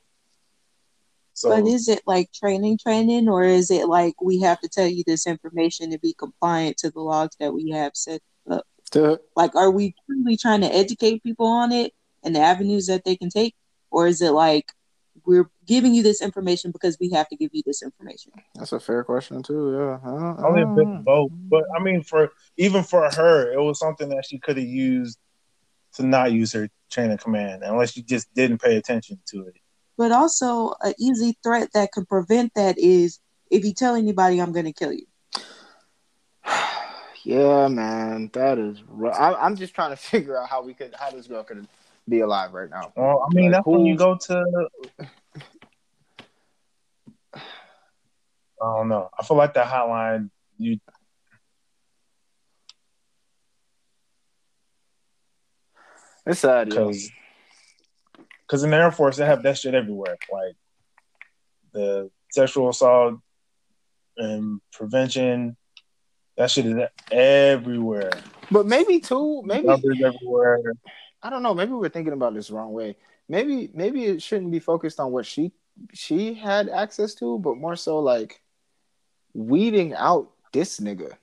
So But is it like training, training, or is it like we have to tell you this information to be compliant to the laws that we have set up? To- Like, are we truly trying to educate people on it, and the avenues that they can take, or is it like we're giving you this information because we have to give you this information? That's a fair question too. Yeah, I don't- I Only a bit of both. But I mean, for even for her, it was something that she could have used to not use her chain of command, unless she just didn't pay attention to it. But also, an easy threat that could prevent that is if you tell anybody, I'm going to kill you. Yeah, man, that is. ru- I, I'm just trying to figure out how we could, how this girl could be alive right now. Well, I mean, Like, that's when you go to. I don't know. I feel like that hotline. You It's sad, because because in the Air Force they have that shit everywhere, like the sexual assault and prevention. That shit is everywhere. But maybe too, maybe Numbers everywhere. I don't know. Maybe we're thinking about this the wrong way. Maybe maybe it shouldn't be focused on what she she had access to, but more so like weeding out this nigga.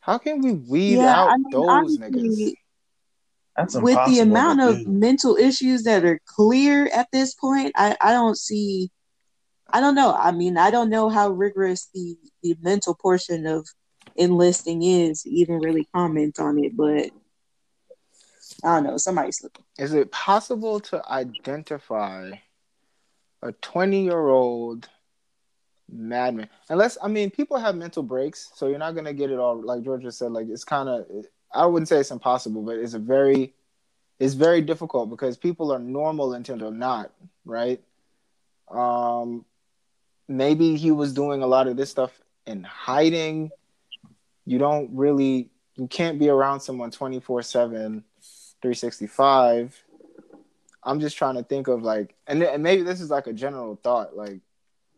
How can we weed Yeah, out I mean, those honestly, niggas? That's with the amount of mental issues that are clear at this point, I, I don't see. I don't know. I mean, I don't know how rigorous the the mental portion of enlisting is to even really comment on it, but I don't know. Somebody's looking. Is it possible to identify a 20 year old madman? Unless, I mean, people have mental breaks, so you're not going to get it all. Like Georgia said, like it's kind of, I wouldn't say it's impossible, but it's a very, it's very difficult because people are normal until they're not, right? Um, maybe he was doing a lot of this stuff in hiding. You don't really, you can't be around someone 24 7 365 i'm just trying to think of like and, and maybe this is like a general thought like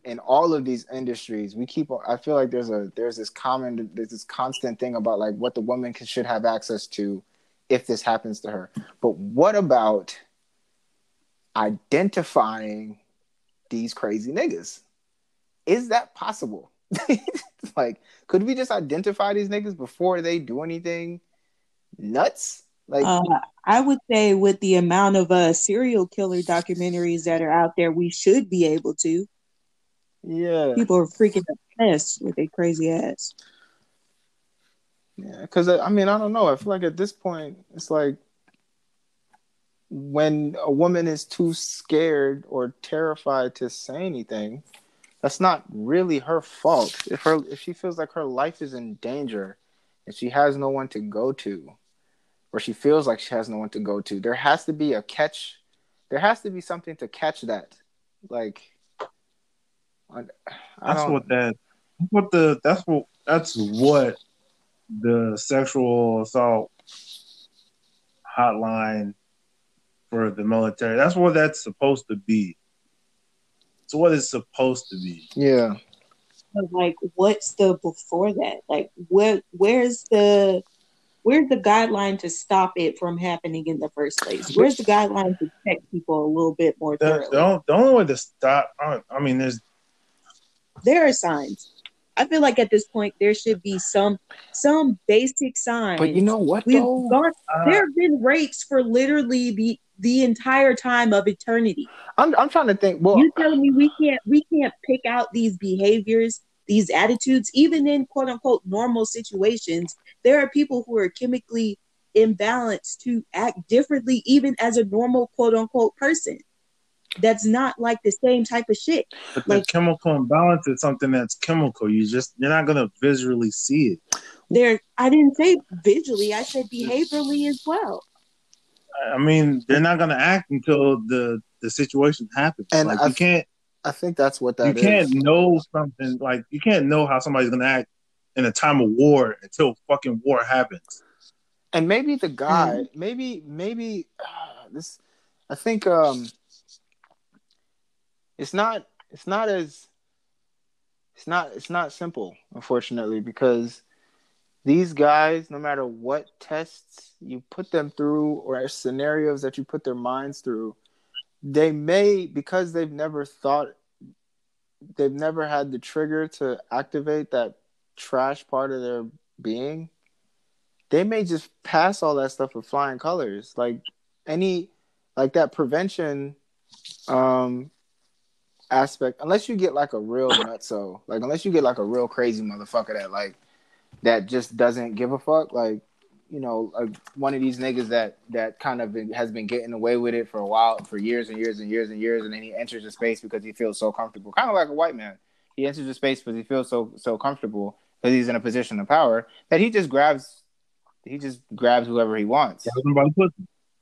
in all of these industries we keep i feel like there's a there's this common there's this constant thing about like what the woman can, should have access to if this happens to her. But what about identifying these crazy niggas? Is that possible? Like could we just identify these niggas before they do anything nuts like Uh, I would say with the amount of uh, serial killer documentaries that are out there, we should be able to. Yeah, People are freaking obsessed with their crazy ass. yeah. Because I mean, I don't know. I feel like at this point, it's like when a woman is too scared or terrified to say anything, that's not really her fault. If her if she feels like her life is in danger and she has no one to go to, or she feels like she has no one to go to, there has to be a catch. There has to be something to catch that. Like, I, I That's don't- what that. What the? That's what. That's what the sexual assault hotline for the military. That's what that's supposed to be. It's what it's supposed to be. Yeah. But, like, what's the before that? Like, what? Where's the? Where's the guideline to stop it from happening in the first place? Where's the guideline to check people a little bit more The, thoroughly? the, only, the only way to stop. I, I mean, there's there are signs. I feel like at this point there should be some some basic signs. But you know what we've though? gone. uh, There have been rapes for literally the the entire time of eternity. I'm I'm trying to think. Well, you telling me we can't we can't pick out these behaviors, these attitudes, even in quote unquote normal situations. There are people who are chemically imbalanced to act differently, even as a normal quote unquote person. That's not like the same type of shit. but the like- chemical imbalance is something that's chemical. You just you're not gonna visually see it. There, I didn't say visually. I said behaviorally as well. I mean, they're not gonna act until the the situation happens. And like I- you can't I think that's what that you is. can't know something like you can't know how somebody's gonna act in a time of war until fucking war happens. and maybe the guy, maybe maybe uh, this. I think um, it's not it's not as it's not it's not simple, unfortunately, because these guys, no matter what tests you put them through or scenarios that you put their minds through, they may because they've never thought they've never had the trigger to activate that trash part of their being they may just pass all that stuff with flying colors. Like any like that prevention um aspect unless you get like a real nutso like unless you get like a real crazy motherfucker that like that just doesn't give a fuck like you know like one of these niggas that that kind of been, has been getting away with it for a while for years and years and years and years and then he enters the space because he feels so comfortable kind of like a white man he enters the space because he feels so so comfortable because he's in a position of power that he just grabs he just grabs whoever he wants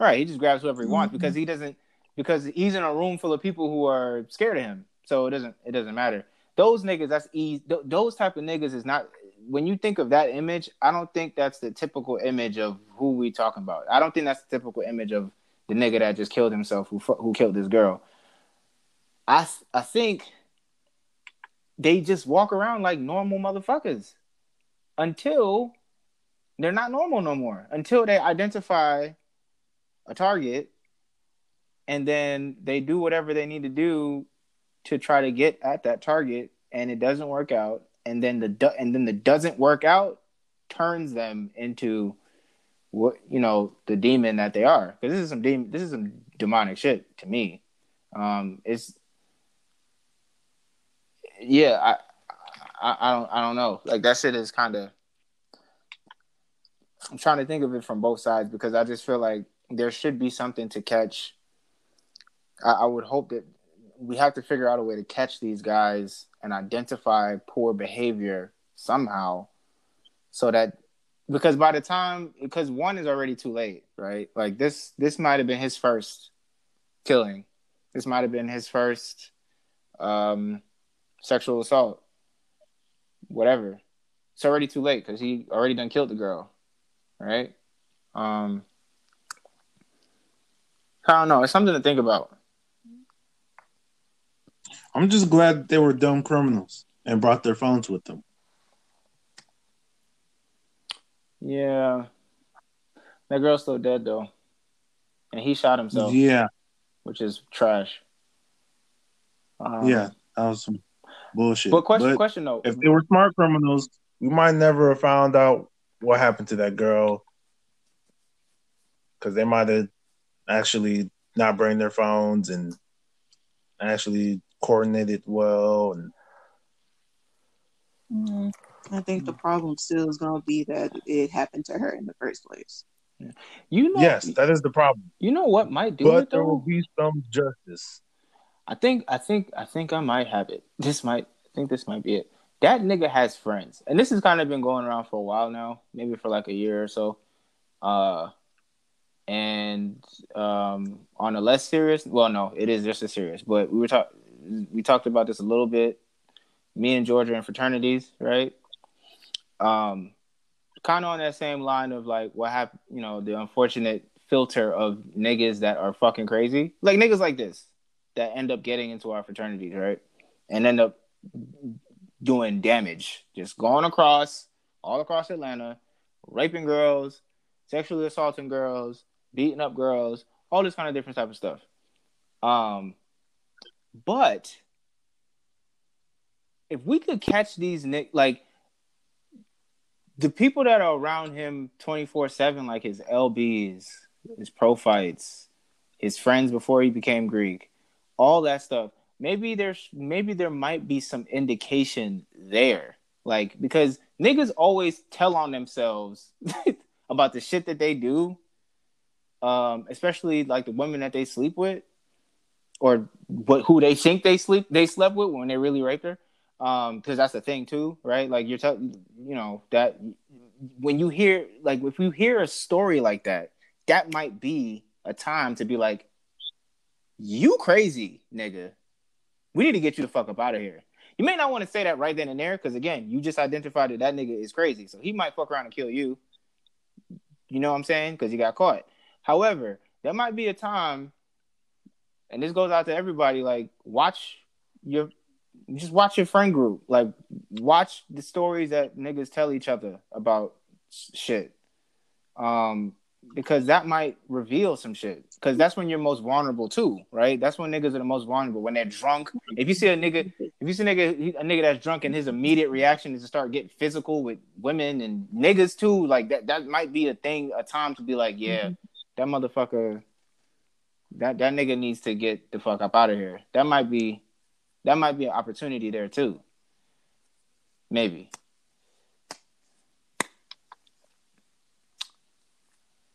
right he just grabs whoever he wants because he doesn't because he's in a room full of people who are scared of him. So it doesn't it doesn't matter. Those niggas, that's easy. Th- those type of niggas is not. When you think of that image, I don't think that's the typical image of who we talking about. I don't think that's the typical image of the nigga that just killed himself, who who killed this girl. I I think they just walk around like normal motherfuckers until they're not normal no more. Until they identify a target and then they do whatever they need to do to try to get at that target and it doesn't work out and then the and then the doesn't work out turns them into what you know the demon that they are. Because this is some demon this is some demonic shit to me. Um it's yeah I, I i don't i don't know. Like that shit is kind of i'm trying to think of it from both sides because i just feel like there should be something to catch. I, I would hope that we have to figure out a way to catch these guys and identify poor behavior somehow so that because by the time because one is already too late right? Like this this might have been his first killing. This might have been his first um sexual assault. Whatever. It's already too late because he already done killed the girl right? Um i don't know. It's something to think about I'm just glad they were dumb criminals and brought their phones with them. Yeah. That girl's still dead though. And he shot himself. Yeah. Which is trash. Um, yeah, that was some bullshit. But question, but question though. If they were smart criminals, we might never have found out what happened to that girl. Because they might have actually not bring their phones and actually coordinated well and mm, I think the problem still is going to be that it happened to her in the first place. You know, yes, that is the problem. You know what might do but it though? there will be some justice. I think, I think, I think I might have it. This might, I think this might be it. That nigga has friends, and this has kind of been going around for a while now, maybe for like a year or so. Uh, and um, on a less serious, well, no, it is just as serious. But we were talking we talked about this a little bit. Me and Georgia in fraternities, right? Um, kind of on that same line of like what happened, you know, the unfortunate filter of niggas that are fucking crazy, like niggas like this that end up getting into our fraternities, right? And end up doing damage, just going across all across Atlanta, raping girls, sexually assaulting girls, beating up girls, all this kind of different type of stuff. Um, but if we could catch these like the people that are around him 24-7 like his lbs his prophytes his friends before he became greek all that stuff maybe there's maybe there might be some indication there. Like because niggas always tell on themselves about the shit that they do um especially like the women that they sleep with or what who they think they sleep they slept with when they really raped her. Um because that's the thing too right? Like you're telling you know that when you hear like if you hear a story like that that might be a time to be like you crazy nigga. We need to get you the fuck up out of here. You may not want to say that right then and there because again you just identified that that nigga is crazy. So he might fuck around and kill you. You know what i'm saying? Because he got caught. However there might be a time and this goes out to everybody. Like, watch your, just watch your friend group. Like, watch the stories that niggas tell each other about shit. Um, because that might reveal some shit. Because that's when you're most vulnerable too, right? That's when niggas are the most vulnerable when they're drunk. If you see a nigga, if you see a nigga, a nigga that's drunk, and his immediate reaction is to start getting physical with women and niggas too, like that. That might be a thing, a time to be like, yeah, mm-hmm. that motherfucker that that nigga needs to get the fuck up out of here. That might be that might be an opportunity there too. Maybe.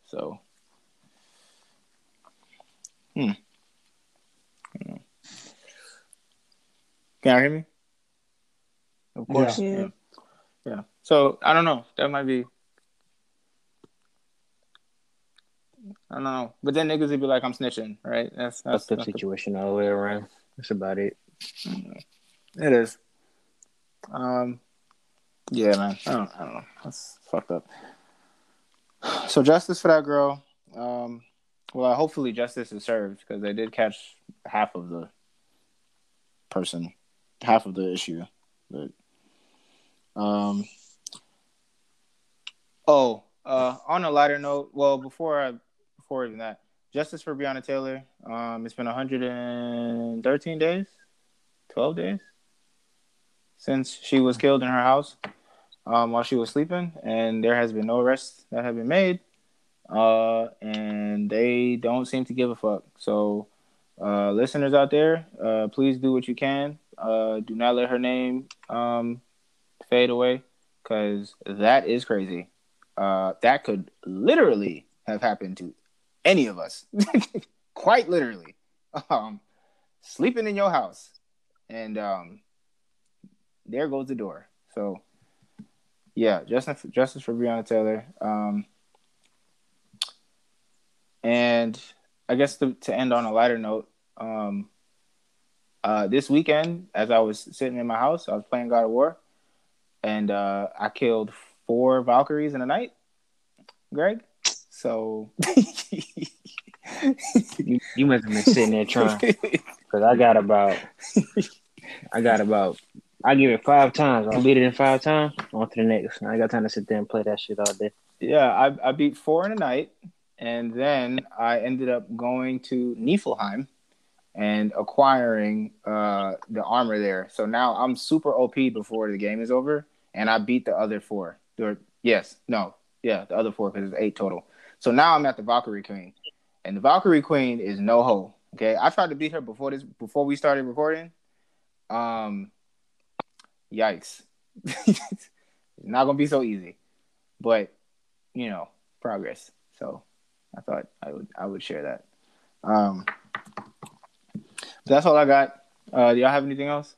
So Hmm. Can you hear me? Of course. Yeah. Yeah. yeah. So I don't know. That might be. I don't know. But then niggas would be like, I'm snitching, right? That's that's, that's the- situation all the way around. That's about it. it is. Um, yeah, man. I don't, I don't know. That's fucked up. So justice for that girl. Um, well, hopefully justice is served because they did catch half of the person, half of the issue. But, um, oh, uh, on a lighter note, well, before I, before even that, justice for Breonna Taylor. Um, it's been 113 days, 12 days since she was killed in her house um, while she was sleeping, and there has been no arrests that have been made, uh, and they don't seem to give a fuck. So, uh, listeners out there, uh, please do what you can. Uh, do not let her name um, fade away, because that is crazy. Uh, that could literally have happened to any of us, quite literally. Um, sleeping in your house, and um, there goes the door. So yeah, justice for, justice for Breonna Taylor. Um, and I guess to, to end on a lighter note, um, uh, this weekend, as I was sitting in my house, I was playing God of War, and uh, I killed four Valkyries in a night. Greg, so You, you must have been sitting there trying. Because I got about, I got about, I give it five times. I'll beat it in five times. On to the next. I got time to sit there and play that shit all day. yeah, I, I beat four in a night, and then I ended up going to Niflheim and acquiring uh, the armor there. So now I'm super OP before the game is over, and I beat the other four. Or, yes, no, yeah, the other four because it's eight total. So now I'm at the Valkyrie Queen, and the Valkyrie Queen is no hoe. Okay, I tried to beat her before this before we started recording. Um, yikes, it's not gonna be so easy, but you know, progress. So I thought I would I would share that. Um, that's all I got. Uh, do y'all have anything else?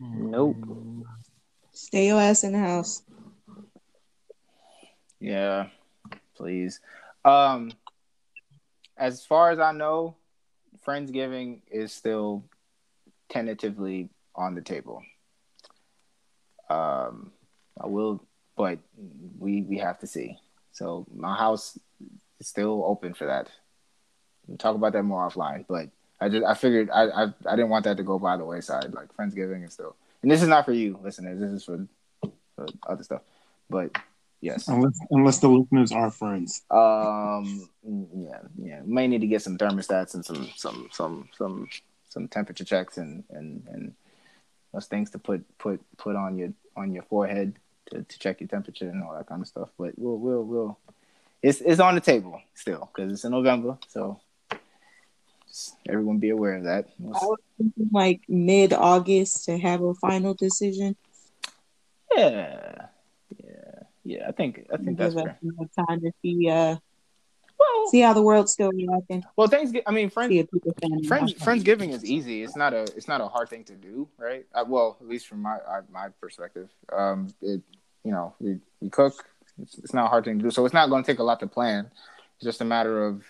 Nope. Stay your ass in the house. Yeah, please. Um, as far as I know, Friendsgiving is still tentatively on the table. Um, I will, but we we have to see. So my house is still open for that. We'll talk about that more offline, but I just I figured I, I I didn't want that to go by the wayside. Like Friendsgiving is still, and this is not for you, listeners. This is for, for other stuff. But yes, Unless, unless the listeners are friends. um, yeah, yeah. May need to get some thermostats and some some some some some temperature checks and and and those things to put put put on your on your forehead to, to check your temperature and all that kind of stuff. But we'll we'll we'll it's it's on the table still because it's in November, so everyone be aware of that. I was thinking like mid August to have a final decision. Yeah, yeah, yeah. I think I think that's fair. time to see uh Well, see how the world's still reacting. well, Thanksgiving. I mean, friends. See if people fan Friends, Friendsgiving is easy. It's not a it's not a hard thing to do, right? Uh, well, at least from my uh, my perspective, um, it you know we, we cook. It's, it's not a hard thing to do, so it's not going to take a lot to plan. It's just a matter of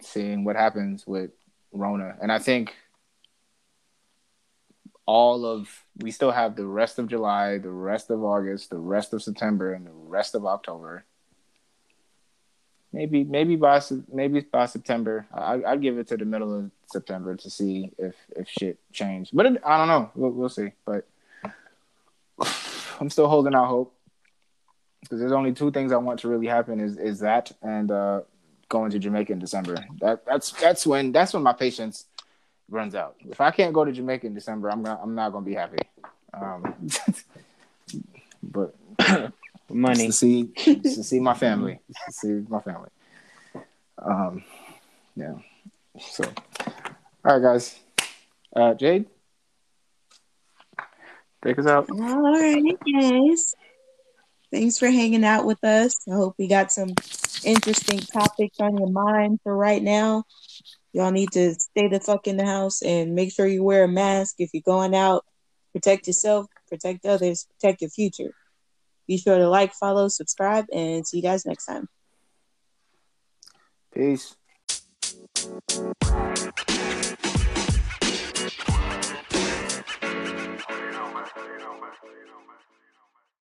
seeing what happens with Rona, and I think all of we still have the rest of July, the rest of August, the rest of September, and the rest of October maybe maybe by maybe by September. I I'd give it to the middle of September to see if if shit changed. But it, I don't know. We'll we'll see. But I'm still holding out hope because there's only two things I want to really happen is is that and uh, going to Jamaica in December. That that's that's when that's when my patience runs out. If I can't go to Jamaica in December, I'm gonna, I'm not gonna be happy. Um, but Money. to see to see my family, to see my family. Um, yeah. So, all right, guys. Uh, Jade, take us out. All right, guys. Thanks for hanging out with us. I hope we got some interesting topics on your mind for right now. Y'all need to stay the fuck in the house and make sure you wear a mask if you're going out. Protect yourself, protect others, protect your future. Be sure to like, follow, subscribe, and see you guys next time. Peace.